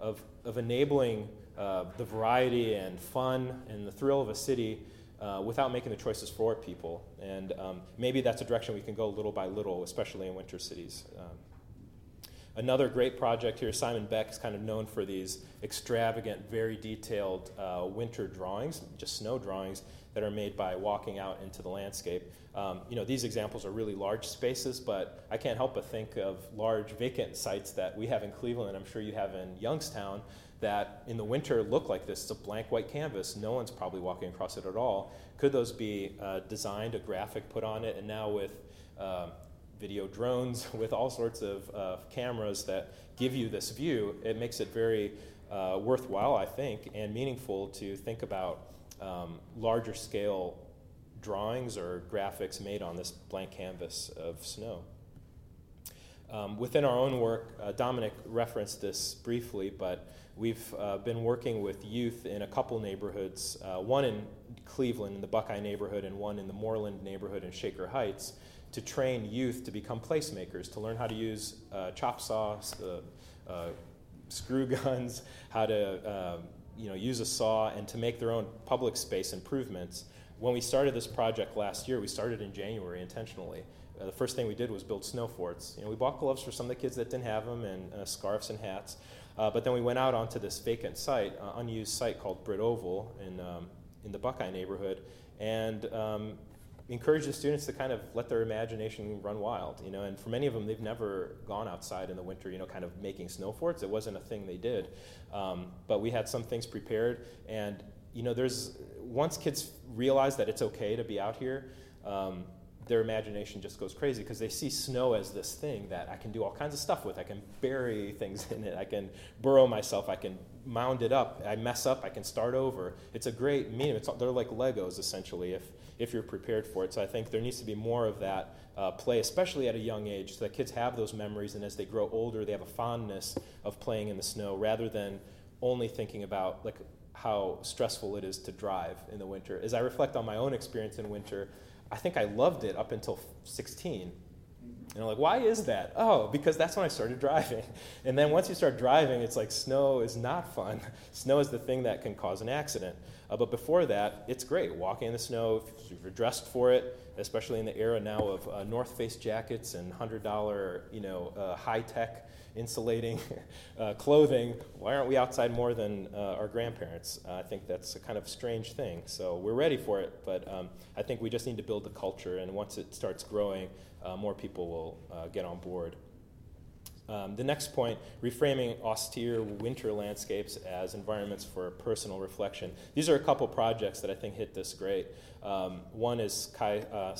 of, of enabling uh, the variety and fun and the thrill of a city uh, without making the choices for people. And um, maybe that's a direction we can go little by little, especially in winter cities. Um, another great project here, Simon Beck is kind of known for these extravagant, very detailed uh, winter drawings, just snow drawings that are made by walking out into the landscape. Um, you know, these examples are really large spaces, but I can't help but think of large vacant sites that we have in Cleveland, I'm sure you have in Youngstown, that in the winter look like this. It's a blank white canvas. No one's probably walking across it at all. Could those be uh, designed, a graphic put on it, and now with uh, video drones, with all sorts of uh, cameras that give you this view, it makes it very uh, worthwhile, I think, and meaningful to think about um, larger scale drawings or graphics made on this blank canvas of snow. Um, within our own work, uh, Dominic referenced this briefly, but we've uh, been working with youth in a couple neighborhoods, uh, one in Cleveland, in the Buckeye neighborhood, and one in the Moreland neighborhood in Shaker Heights, to train youth to become placemakers, to learn how to use uh, chop saws, uh, screw guns, how to um, you know, use a saw, and to make their own public space improvements. When we started this project last year, we started in January intentionally uh, the first thing we did was build snow forts. You know, we bought gloves for some of the kids that didn't have them and uh, scarves and hats. Uh, but then we went out onto this vacant site, uh, unused site called Brit Oval in, um, in the Buckeye neighborhood, and um, encouraged the students to kind of let their imagination run wild. You know, and for many of them, they've never gone outside in the winter. You know, kind of making snow forts. It wasn't a thing they did, um, but we had some things prepared. And you know, there's once kids realize that it's okay to be out here. Um, their imagination just goes crazy because they see snow as this thing that I can do all kinds of stuff with. I can bury things in it. I can burrow myself. I can mound it up. I mess up. I can start over. It's a great medium. It's, they're like Legos essentially if, if you're prepared for it. So I think there needs to be more of that uh, play, especially at a young age, so that kids have those memories and as they grow older, they have a fondness of playing in the snow rather than only thinking about like how stressful it is to drive in the winter. As I reflect on my own experience in winter, I think I loved it up until 16. And I'm like, why is that? Oh, because that's when I started driving. And then once you start driving, it's like snow is not fun. Snow is the thing that can cause an accident. Uh, but before that, it's great. Walking in the snow, if you're dressed for it, especially in the era now of uh, North Face jackets and $100, you know, uh, high tech insulating uh, clothing. Why aren't we outside more than uh, our grandparents? Uh, I think that's a kind of strange thing. So we're ready for it, but um, I think we just need to build the culture, and once it starts growing, more people will get on board. Um, the next point, reframing austere winter landscapes as environments for personal reflection. These are a couple projects that I think hit this great. Um, one is Kai uh,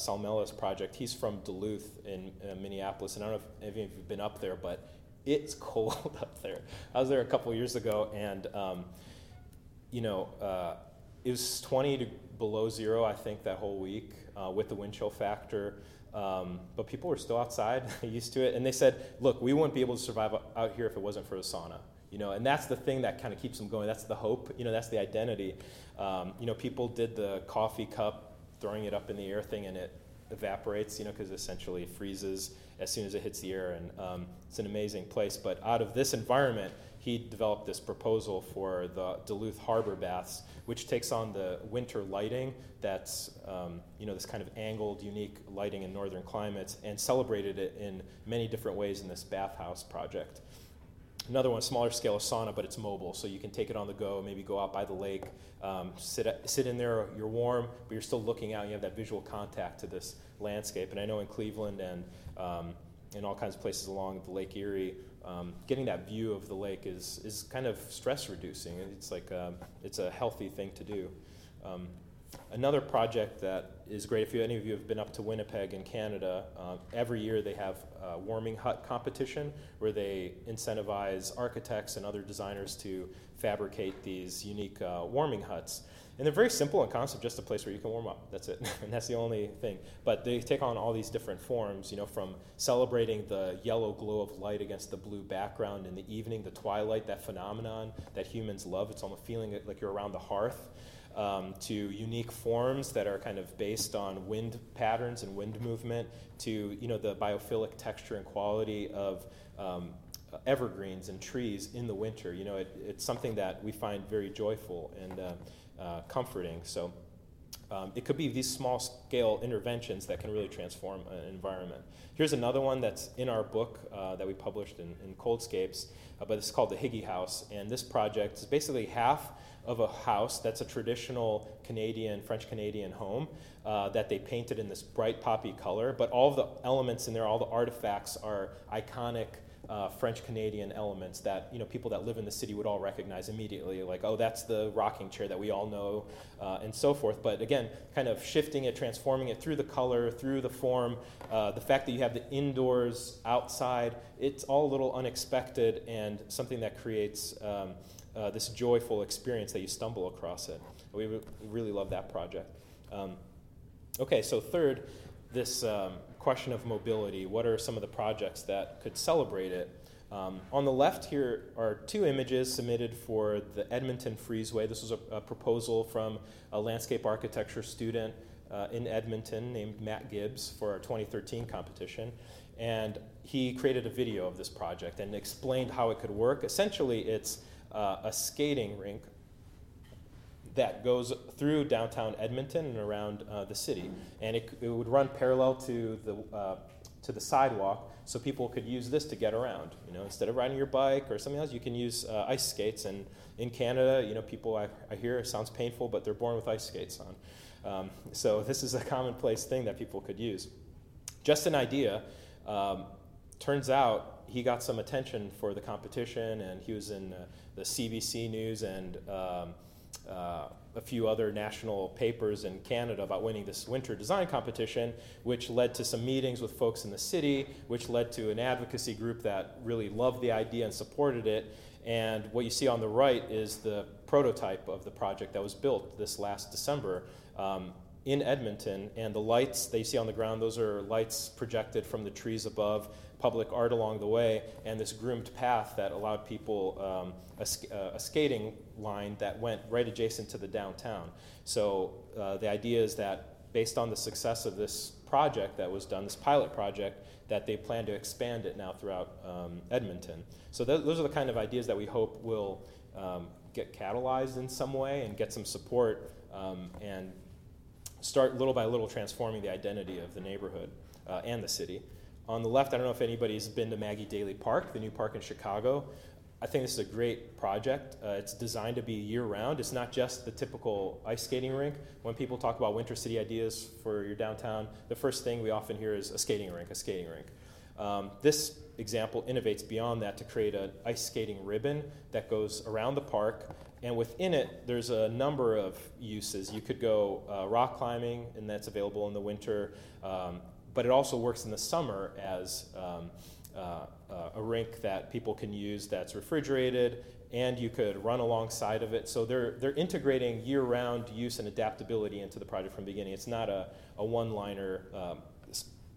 project. He's from Duluth in uh, Minneapolis, and I don't know if any of you have been up there, but it's cold up there. I was there a couple years ago, and um, you know, uh, it was 20 to below zero, I think, that whole week uh, with the wind chill factor. Um, but people were still outside, used to it, and they said, "Look, we wouldn't be able to survive out here if it wasn't for the sauna." You know, and that's the thing that kind of keeps them going. That's the hope. You know, that's the identity. Um, you know, people did the coffee cup, throwing it up in the air thing, and it evaporates. You know, because essentially it freezes as soon as it hits the air, and um, it's an amazing place. But out of this environment, he developed this proposal for the Duluth Harbor Baths, which takes on the winter lighting that's um, you know this kind of angled, unique lighting in northern climates, and celebrated it in many different ways in this bathhouse project. Another one, smaller scale of sauna, but it's mobile, so you can take it on the go. Maybe go out by the lake, um, sit sit in there. You're warm, but you're still looking out. And You have that visual contact to this landscape. And I know in Cleveland and um, in all kinds of places along the Lake Erie, um, getting that view of the lake is, is kind of stress reducing. It's like um, it's a healthy thing to do. Um, another project that is great, if you, any of you have been up to Winnipeg in Canada, uh, every year they have a warming hut competition where they incentivize architects and other designers to fabricate these unique uh, warming huts. And they're very simple in concept, just a place where you can warm up. That's it. and that's the only thing. But they take on all these different forms, you know, from celebrating the yellow glow of light against the blue background in the evening, the twilight, that phenomenon that humans love. It's almost feeling like you're around the hearth. Um, to unique forms that are kind of based on wind patterns and wind movement, to you know the biophilic texture and quality of um, evergreens and trees in the winter. You know, it, it's something that we find very joyful and uh, uh, comforting. So. Um, it could be these small scale interventions that can really transform an environment. Here's another one that's in our book uh, that we published in, in Coldscapes, uh, but it's called the Higgy House. And this project is basically half of a house that's a traditional Canadian, French Canadian home uh, that they painted in this bright poppy color. But all the elements in there, all the artifacts are iconic uh, French Canadian elements that you know people that live in the city would all recognize immediately, like oh that's the rocking chair that we all know, uh, and so forth. But again, kind of shifting it, transforming it through the color, through the form, uh, the fact that you have the indoors, outside, it's all a little unexpected and something that creates. Um, uh, this joyful experience that you stumble across it. We re- really love that project. Um, okay, so third, this um, question of mobility. What are some of the projects that could celebrate it? Um, on the left here are two images submitted for the Edmonton Freezeway. This was a, a proposal from a landscape architecture student uh, in Edmonton named Matt Gibbs for our 2013 competition. And he created a video of this project and explained how it could work. Essentially, it's uh, a skating rink that goes through downtown Edmonton and around uh, the city, and it, it, would run parallel to the uh, to the sidewalk, so people could use this to get around. You know, instead of riding your bike or something else, you can use uh, ice skates. And in Canada, you know, people I, I hear it sounds painful, but they're born with ice skates on. Um, so this is a commonplace thing that people could use. Just an idea. Um, turns out he got some attention for the competition, and he was in uh, the CBC News and um, uh, a few other national papers in Canada about winning this winter design competition, which led to some meetings with folks in the city, which led to an advocacy group that really loved the idea and supported it. And what you see on the right is the prototype of the project that was built this last December. Um, in Edmonton, and the lights that you see on the ground, those are lights projected from the trees above public art along the way, and this groomed path that allowed people um, a, uh, a, skating line that went right adjacent to the downtown. So uh, the idea is that based on the success of this project that was done, this pilot project, that they plan to expand it now throughout um, Edmonton. So th- those are the kind of ideas that we hope will um, get catalyzed in some way and get some support um, and start little by little transforming the identity of the neighborhood uh, and the city. On the left, I don't know if anybody's been to Maggie Daley Park, the new park in Chicago. I think this is a great project. Uh, it's designed to be year round. It's not just the typical ice skating rink. When people talk about winter city ideas for your downtown, the first thing we often hear is a skating rink, a skating rink. Um, this example innovates beyond that to create an ice skating ribbon that goes around the park. And within it, there's a number of uses. You could go uh, rock climbing, and that's available in the winter. Um, but it also works in the summer as um, uh, uh, a rink that people can use that's refrigerated and you could run alongside of it. So they're, they're integrating year round use and adaptability into the project from the beginning. It's not a, a one liner um,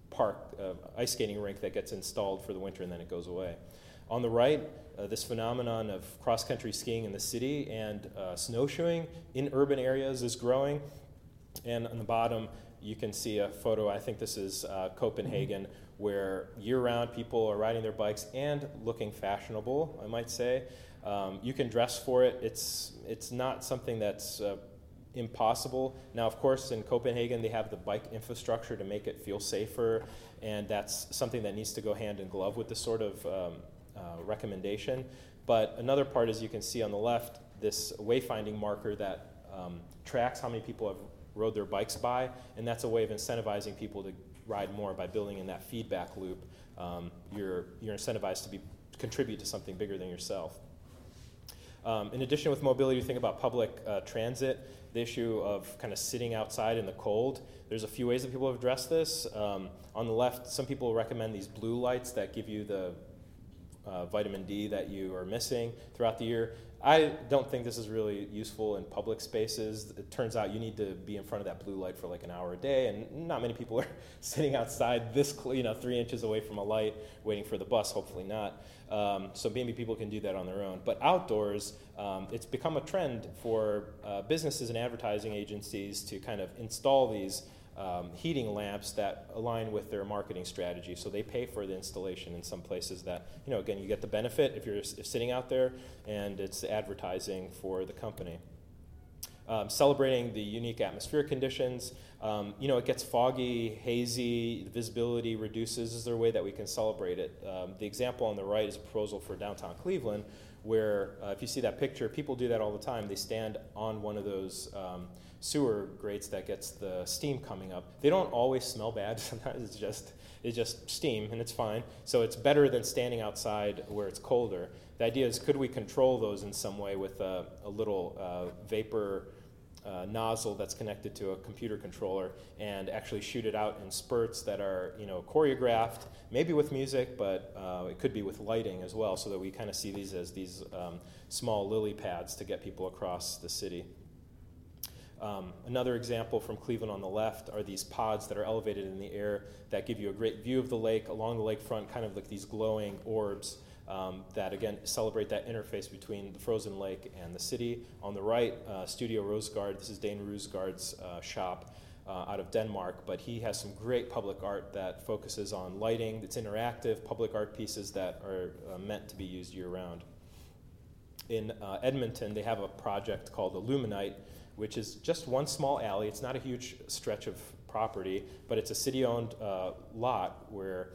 park, uh, ice skating rink that gets installed for the winter and then it goes away. On the right, uh, this phenomenon of cross country skiing in the city and uh, snowshoeing in urban areas is growing. And on the bottom, you can see a photo, I think this is uh, Copenhagen, where year round people are riding their bikes and looking fashionable, I might say. Um, you can dress for it. It's, it's not something that's uh, impossible. Now, of course, in Copenhagen, they have the bike infrastructure to make it feel safer, and that's something that needs to go hand in glove with this sort of um, uh, recommendation. But another part, is you can see on the left, this wayfinding marker that um, tracks how many people have rode their bikes by, and that's a way of incentivizing people to ride more by building in that feedback loop. Um, you're, you're incentivized to be, contribute to something bigger than yourself. Um, in addition, with mobility, you think about public uh, transit, the issue of kind of sitting outside in the cold. There's a few ways that people have addressed this. Um, on the left, some people recommend these blue lights that give you the uh, vitamin D that you are missing throughout the year. I don't think this is really useful in public spaces. It turns out you need to be in front of that blue light for like an hour a day, and not many people are sitting outside this, you know, three inches away from a light waiting for the bus. Hopefully not. Um, so maybe people can do that on their own. But outdoors, um, it's become a trend for uh, businesses and advertising agencies to kind of install these um, heating lamps that align with their marketing strategy. So they pay for the installation in some places that, you know, again, you get the benefit if you're sitting out there, and it's advertising for the company. Um, celebrating the unique atmospheric conditions. Um, you know, it gets foggy, hazy, the visibility reduces. Is there a way that we can celebrate it? Um, the example on the right is a proposal for downtown Cleveland, where uh, if you see that picture, people do that all the time. They stand on one of those um, sewer grates that gets the steam coming up. They don't always smell bad. Sometimes it's just it's just steam and it's fine. So it's better than standing outside where it's colder. The idea is could we control those in some way with a, a little uh, vapor uh, nozzle that's connected to a computer controller and actually shoot it out in spurts that are you know choreographed, maybe with music, but uh, it could be with lighting as well, so that we kind of see these as these um, small lily pads to get people across the city. Um, another example from Cleveland on the left are these pods that are elevated in the air that give you a great view of the lake along the lakefront, kind of like these glowing orbs um, that again celebrate that interface between the frozen lake and the city. On the right, uh, Studio Roosegaarde. This is Daan Roosegaarde's uh, shop. Uh, out of Denmark, but he has some great public art that focuses on lighting. It's interactive, public art pieces that are uh, meant to be used year round. In uh, Edmonton, they have a project called Illuminite, which is just one small alley. It's not a huge stretch of property, but it's a city owned uh, lot where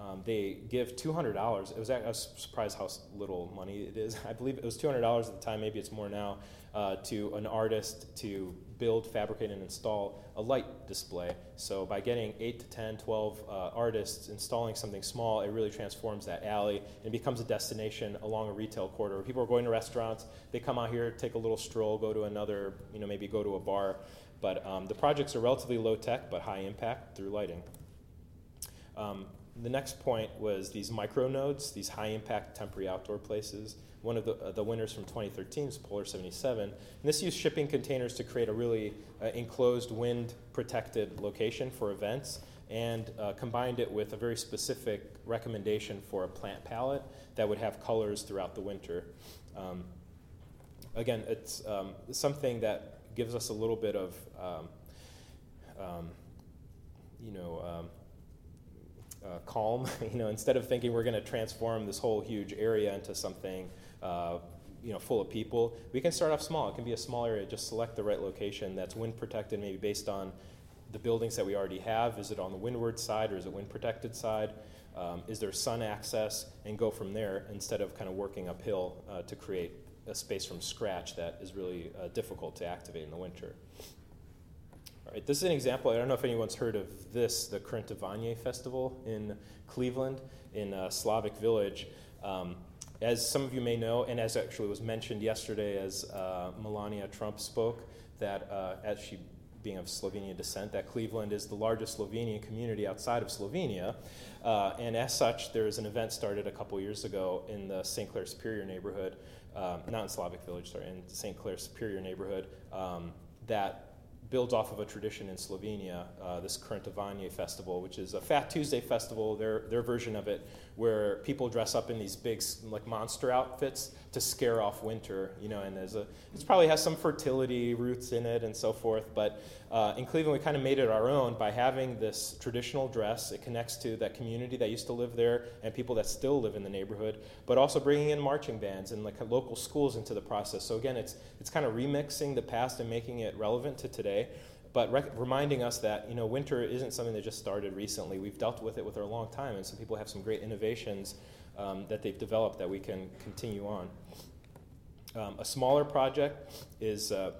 um, they give $200. It was, I was surprised how little money it is. I believe it was $200 at the time, maybe it's more now, uh, to an artist to build, fabricate, and install a light display. So by getting 8 to 10, 12 uh, artists installing something small, it really transforms that alley and becomes a destination along a retail corridor. People are going to restaurants, they come out here, take a little stroll, go to another, you know, maybe go to a bar. But um, the projects are relatively low tech but high impact through lighting. Um, the next point was these micro nodes, these high impact temporary outdoor places. One of the, uh, the winners from 2013 is Polar 77. And this used shipping containers to create a really uh, enclosed, wind protected location for events and uh, combined it with a very specific recommendation for a plant palette that would have colors throughout the winter. Um, again, it's um, something that gives us a little bit of, um, um you know, um, uh, calm. you know, instead of thinking we're going to transform this whole huge area into something, uh, you know, full of people, we can start off small. It can be a small area. Just select the right location that's wind protected, maybe based on the buildings that we already have. Is it on the windward side or is it wind protected side? Um, is there sun access? And go from there instead of kind of working uphill uh, to create a space from scratch that is really uh, difficult to activate in the winter. All right, this is an example. I don't know if anyone's heard of this, the Kurentovanje Festival in Cleveland, in uh, Slavic Village. Um, as some of you may know, and as actually was mentioned yesterday as uh, Melania Trump spoke, that uh, as she being of Slovenian descent, that Cleveland is the largest Slovenian community outside of Slovenia. Uh, and as such, there is an event started a couple years ago in the St. Clair Superior neighborhood, um, not in Slavic Village, sorry, in St. Clair Superior neighborhood, um, that builds off of a tradition in Slovenia, uh, this Kurentovanje festival, which is a Fat Tuesday festival, their, their version of it, where people dress up in these big like monster outfits to scare off winter, you know, and there's a, it probably has some fertility roots in it and so forth, but uh, in Cleveland we kind of made it our own by having this traditional dress. It connects to that community that used to live there and people that still live in the neighborhood, but also bringing in marching bands and like local schools into the process. So again, it's, it's kind of remixing the past and making it relevant to today but rec- reminding us that you know winter isn't something that just started recently. We've dealt with it with a long time, and some people have some great innovations um, that they've developed that we can continue on. Um, a smaller project is uh,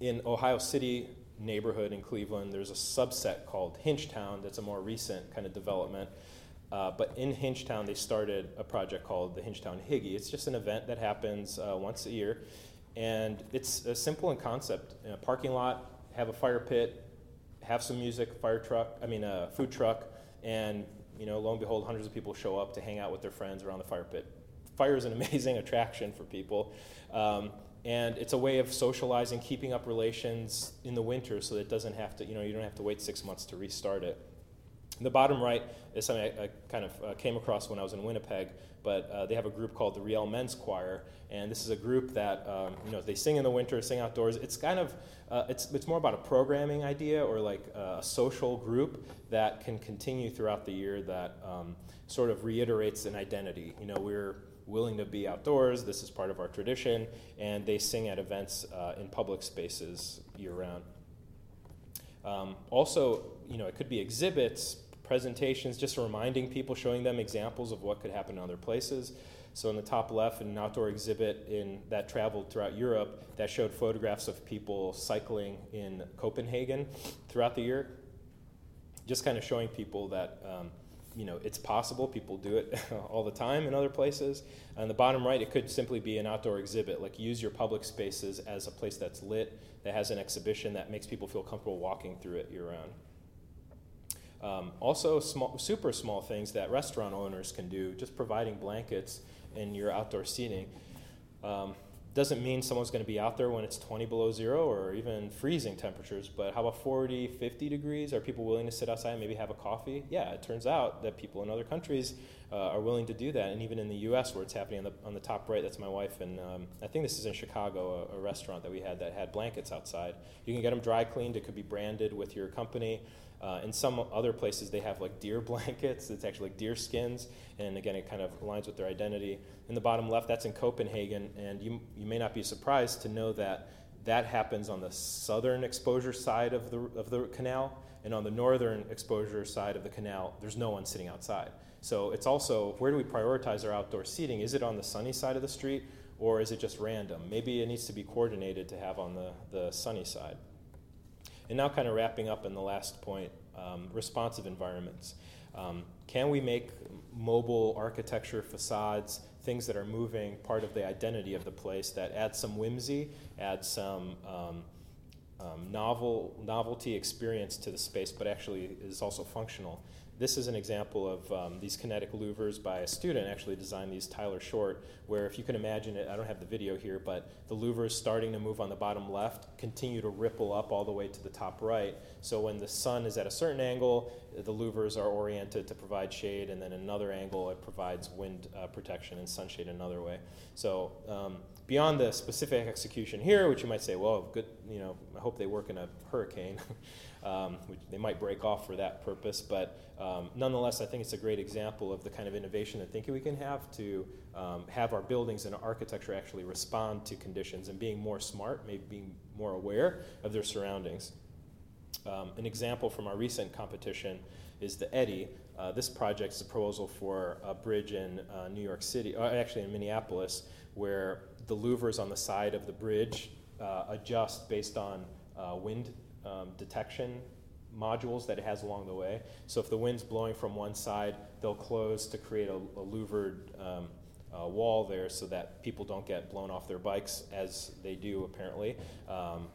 in Ohio City neighborhood in Cleveland. There's a subset called Hinchtown that's a more recent kind of development. Uh, but in Hinchtown, they started a project called the Hinchtown Higgy. It's just an event that happens uh, once a year, and it's simple in concept. In a parking lot, have a fire pit, have some music, fire truck, I mean a food truck, and you know, lo and behold, hundreds of people show up to hang out with their friends around the fire pit. Fire is an amazing attraction for people. Um, and it's a way of socializing, keeping up relations in the winter so that it doesn't have to, you know, you don't have to wait six months to restart it. The bottom right is something I, I kind of uh, came across when I was in Winnipeg, but uh, they have a group called the Riel Men's Choir, and this is a group that um, you know they sing in the winter, sing outdoors. It's kind of uh, it's it's more about a programming idea or like a social group that can continue throughout the year that um, sort of reiterates an identity. You know, we're willing to be outdoors. This is part of our tradition, and they sing at events uh, in public spaces year round. Um, also, you know, it could be exhibits, presentations, just reminding people, showing them examples of what could happen in other places. So in the top left, an outdoor exhibit in that traveled throughout Europe that showed photographs of people cycling in Copenhagen throughout the year. Just kind of showing people that um, you know it's possible. People do it all the time in other places. On the bottom right, it could simply be an outdoor exhibit, like use your public spaces as a place that's lit, that has an exhibition that makes people feel comfortable walking through it year round. Um, also, small, super small things that restaurant owners can do, just providing blankets in your outdoor seating. Um, doesn't mean someone's going to be out there when it's 20 below zero or even freezing temperatures, but how about 40, 50 degrees? Are people willing to sit outside and maybe have a coffee? Yeah, it turns out that people in other countries uh, are willing to do that. And even in the US, where it's happening on the, on the top right, that's my wife. And um, I think this is in Chicago, a, a, restaurant that we had that had blankets outside. You can get them dry cleaned, it could be branded with your company. Uh, in some other places, they have like deer blankets. It's actually like deer skins, and again, it kind of aligns with their identity. In the bottom left, that's in Copenhagen, and you you may not be surprised to know that that happens on the southern exposure side of the of the canal, and on the northern exposure side of the canal, there's no one sitting outside. So it's also where do we prioritize our outdoor seating? Is it on the sunny side of the street, or is it just random? Maybe it needs to be coordinated to have on the, the sunny side. And now, kind of wrapping up in the last point um, responsive environments. Um, can we make mobile architecture, facades, things that are moving part of the identity of the place that add some whimsy, add some um, um novel novelty experience to the space, but actually is also functional? This is an example of um, these kinetic louvers by a student actually designed these, Tyler Short, where if you can imagine it, I don't have the video here, but the louvers starting to move on the bottom left continue to ripple up all the way to the top right. So when the sun is at a certain angle, the louvers are oriented to provide shade, and then another angle it provides wind uh, protection and sunshade another way. So um, beyond the specific execution here, which you might say, well, good, you know, I hope they work in a hurricane. um, they might break off for that purpose, but um, nonetheless, I think it's a great example of the kind of innovation and thinking we can have to um, have our buildings and our architecture actually respond to conditions and being more smart, maybe being more aware of their surroundings. Um, an example from our recent competition is the Eddy. Uh, this project is a proposal for a bridge in uh, New York City, actually in Minneapolis, where the louvers on the side of the bridge uh, adjust based on uh, wind um, detection modules that it has along the way. So if the wind's blowing from one side, they'll close to create a, a louvered um, uh, wall there so that people don't get blown off their bikes as they do apparently um,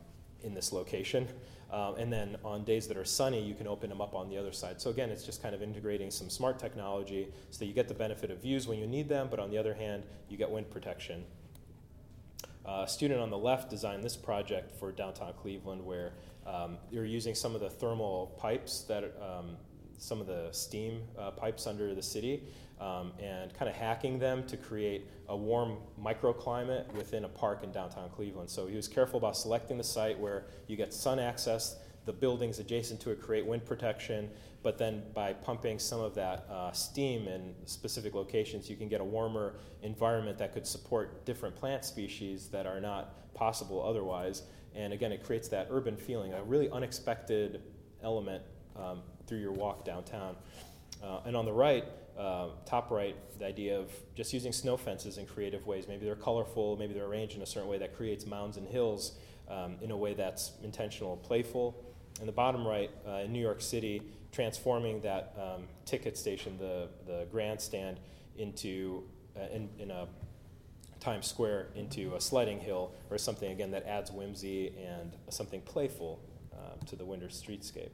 in this location. Um, and then on days that are sunny, you can open them up on the other side. So again, it's just kind of integrating some smart technology so that you get the benefit of views when you need them, but on the other hand, you get wind protection. Uh, a student on the left designed this project for downtown Cleveland where um, you're using some of the thermal pipes that, um, some of the steam uh, pipes under the city, um, and kind of hacking them to create a warm microclimate within a park in downtown Cleveland. So he was careful about selecting the site where you get sun access, the buildings adjacent to it create wind protection, but then by pumping some of that uh, steam in specific locations, you can get a warmer environment that could support different plant species that are not possible otherwise. And again, it creates that urban feeling, a really unexpected element um, through your walk downtown. Uh, and on the right, uh, top right, the idea of just using snow fences in creative ways. Maybe they're colorful, maybe they're arranged in a certain way that creates mounds and hills um, in a way that's intentional playful. And the bottom right, uh, in New York City, transforming that um, ticket station, the, the grandstand, into uh, in, in a Times Square into a sledding hill or something again that adds whimsy and something playful um, to the winter streetscape.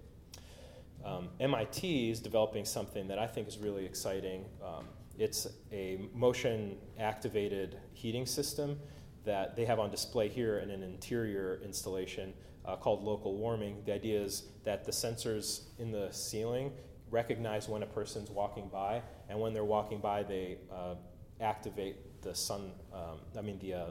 Um, MIT is developing something that I think is really exciting. Um, it's a motion activated heating system that they have on display here in an interior installation uh, called local warming. The idea is that the sensors in the ceiling recognize when a person's walking by, and when they're walking by, they uh, activate the sun, um, I mean, the, uh,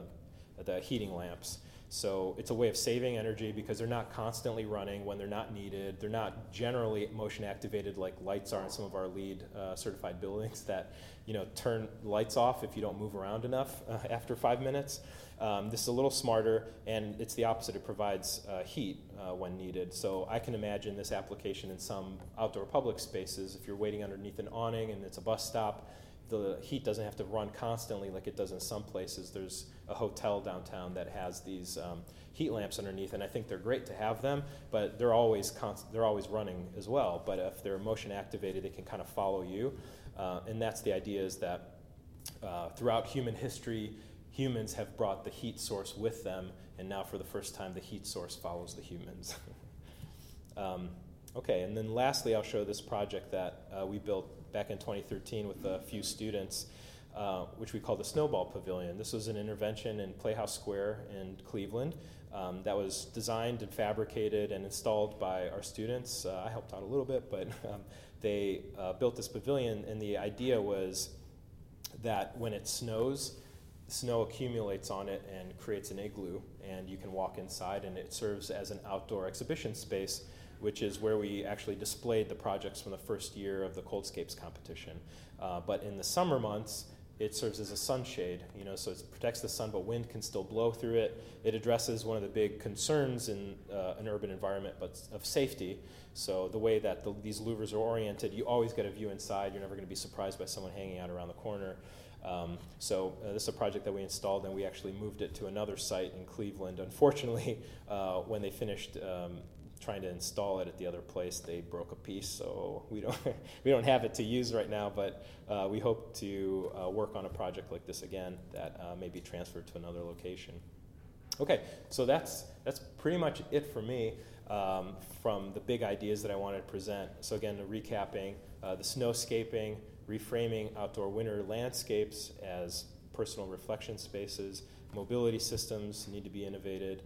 the heating lamps. So it's a way of saving energy because they're not constantly running when they're not needed. They're not generally motion activated like lights are in some of our LEED uh, certified buildings that you know turn lights off if you don't move around enough uh, after five minutes. Um, this is a little smarter, and it's the opposite. It provides uh, heat uh, when needed. So I can imagine this application in some outdoor public spaces. If you're waiting underneath an awning and it's a bus stop, the heat doesn't have to run constantly like it does in some places. There's a hotel downtown that has these um, heat lamps underneath, and I think they're great to have them, but they're always const- they're always running as well. But if they're motion activated, they can kind of follow you, uh, and that's the idea is that uh, throughout human history, humans have brought the heat source with them, and now for the first time, the heat source follows the humans. um, okay, and then lastly, I'll show this project that uh, we built back in 2013 with a few students, uh, which we call the Snowball Pavilion. This was an intervention in Playhouse Square in Cleveland um, that was designed and fabricated and installed by our students. Uh, I helped out a little bit, but um, they uh, built this pavilion, and the idea was that when it snows, snow accumulates on it and creates an igloo, and you can walk inside, and it serves as an outdoor exhibition space which is where we actually displayed the projects from the first year of the Coldscapes competition. Uh, but in the summer months, it serves as a sunshade, you know, so it protects the sun, but wind can still blow through it. It addresses one of the big concerns in uh, an urban environment, but of safety. So the way that the, these louvers are oriented, you always get a view inside. You're never going to be surprised by someone hanging out around the corner. Um, so uh, this is a project that we installed, and we actually moved it to another site in Cleveland. Unfortunately, uh, when they finished um, trying to install it at the other place, they broke a piece, so we don't we don't have it to use right now. But uh, we hope to uh, work on a project like this again that uh, may be transferred to another location. Okay, so that's that's pretty much it for me um, from the big ideas that I wanted to present. So again, recapping uh, the snowscaping, reframing outdoor winter landscapes as personal reflection spaces, mobility systems need to be innovated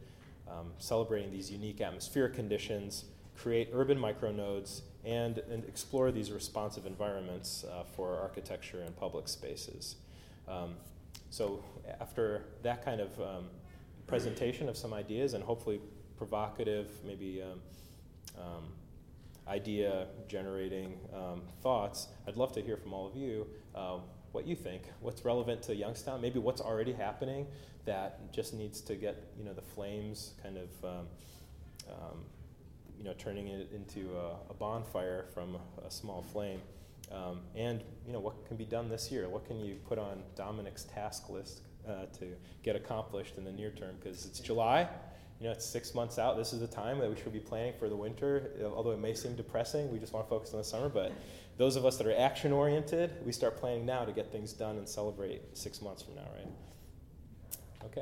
um, celebrating these unique atmospheric conditions, create urban micronodes, and, and explore these responsive environments uh, for architecture and public spaces. Um, so, after that kind of um, presentation of some ideas and hopefully provocative, maybe um, um, idea generating um, thoughts, I'd love to hear from all of you uh, what you think. What's relevant to Youngstown? Maybe what's already happening that just needs to get you know the flames kind of um, um, you know turning it into a, a bonfire from a small flame. Um, and you know what can be done this year? What can you put on Dominic's task list uh, to get accomplished in the near term? Because it's July, you know, it's six months out. This is the time that we should be planning for the winter. Although it may seem depressing, we just want to focus on the summer. But those of us that are action oriented, we start planning now to get things done and celebrate six months from now, right?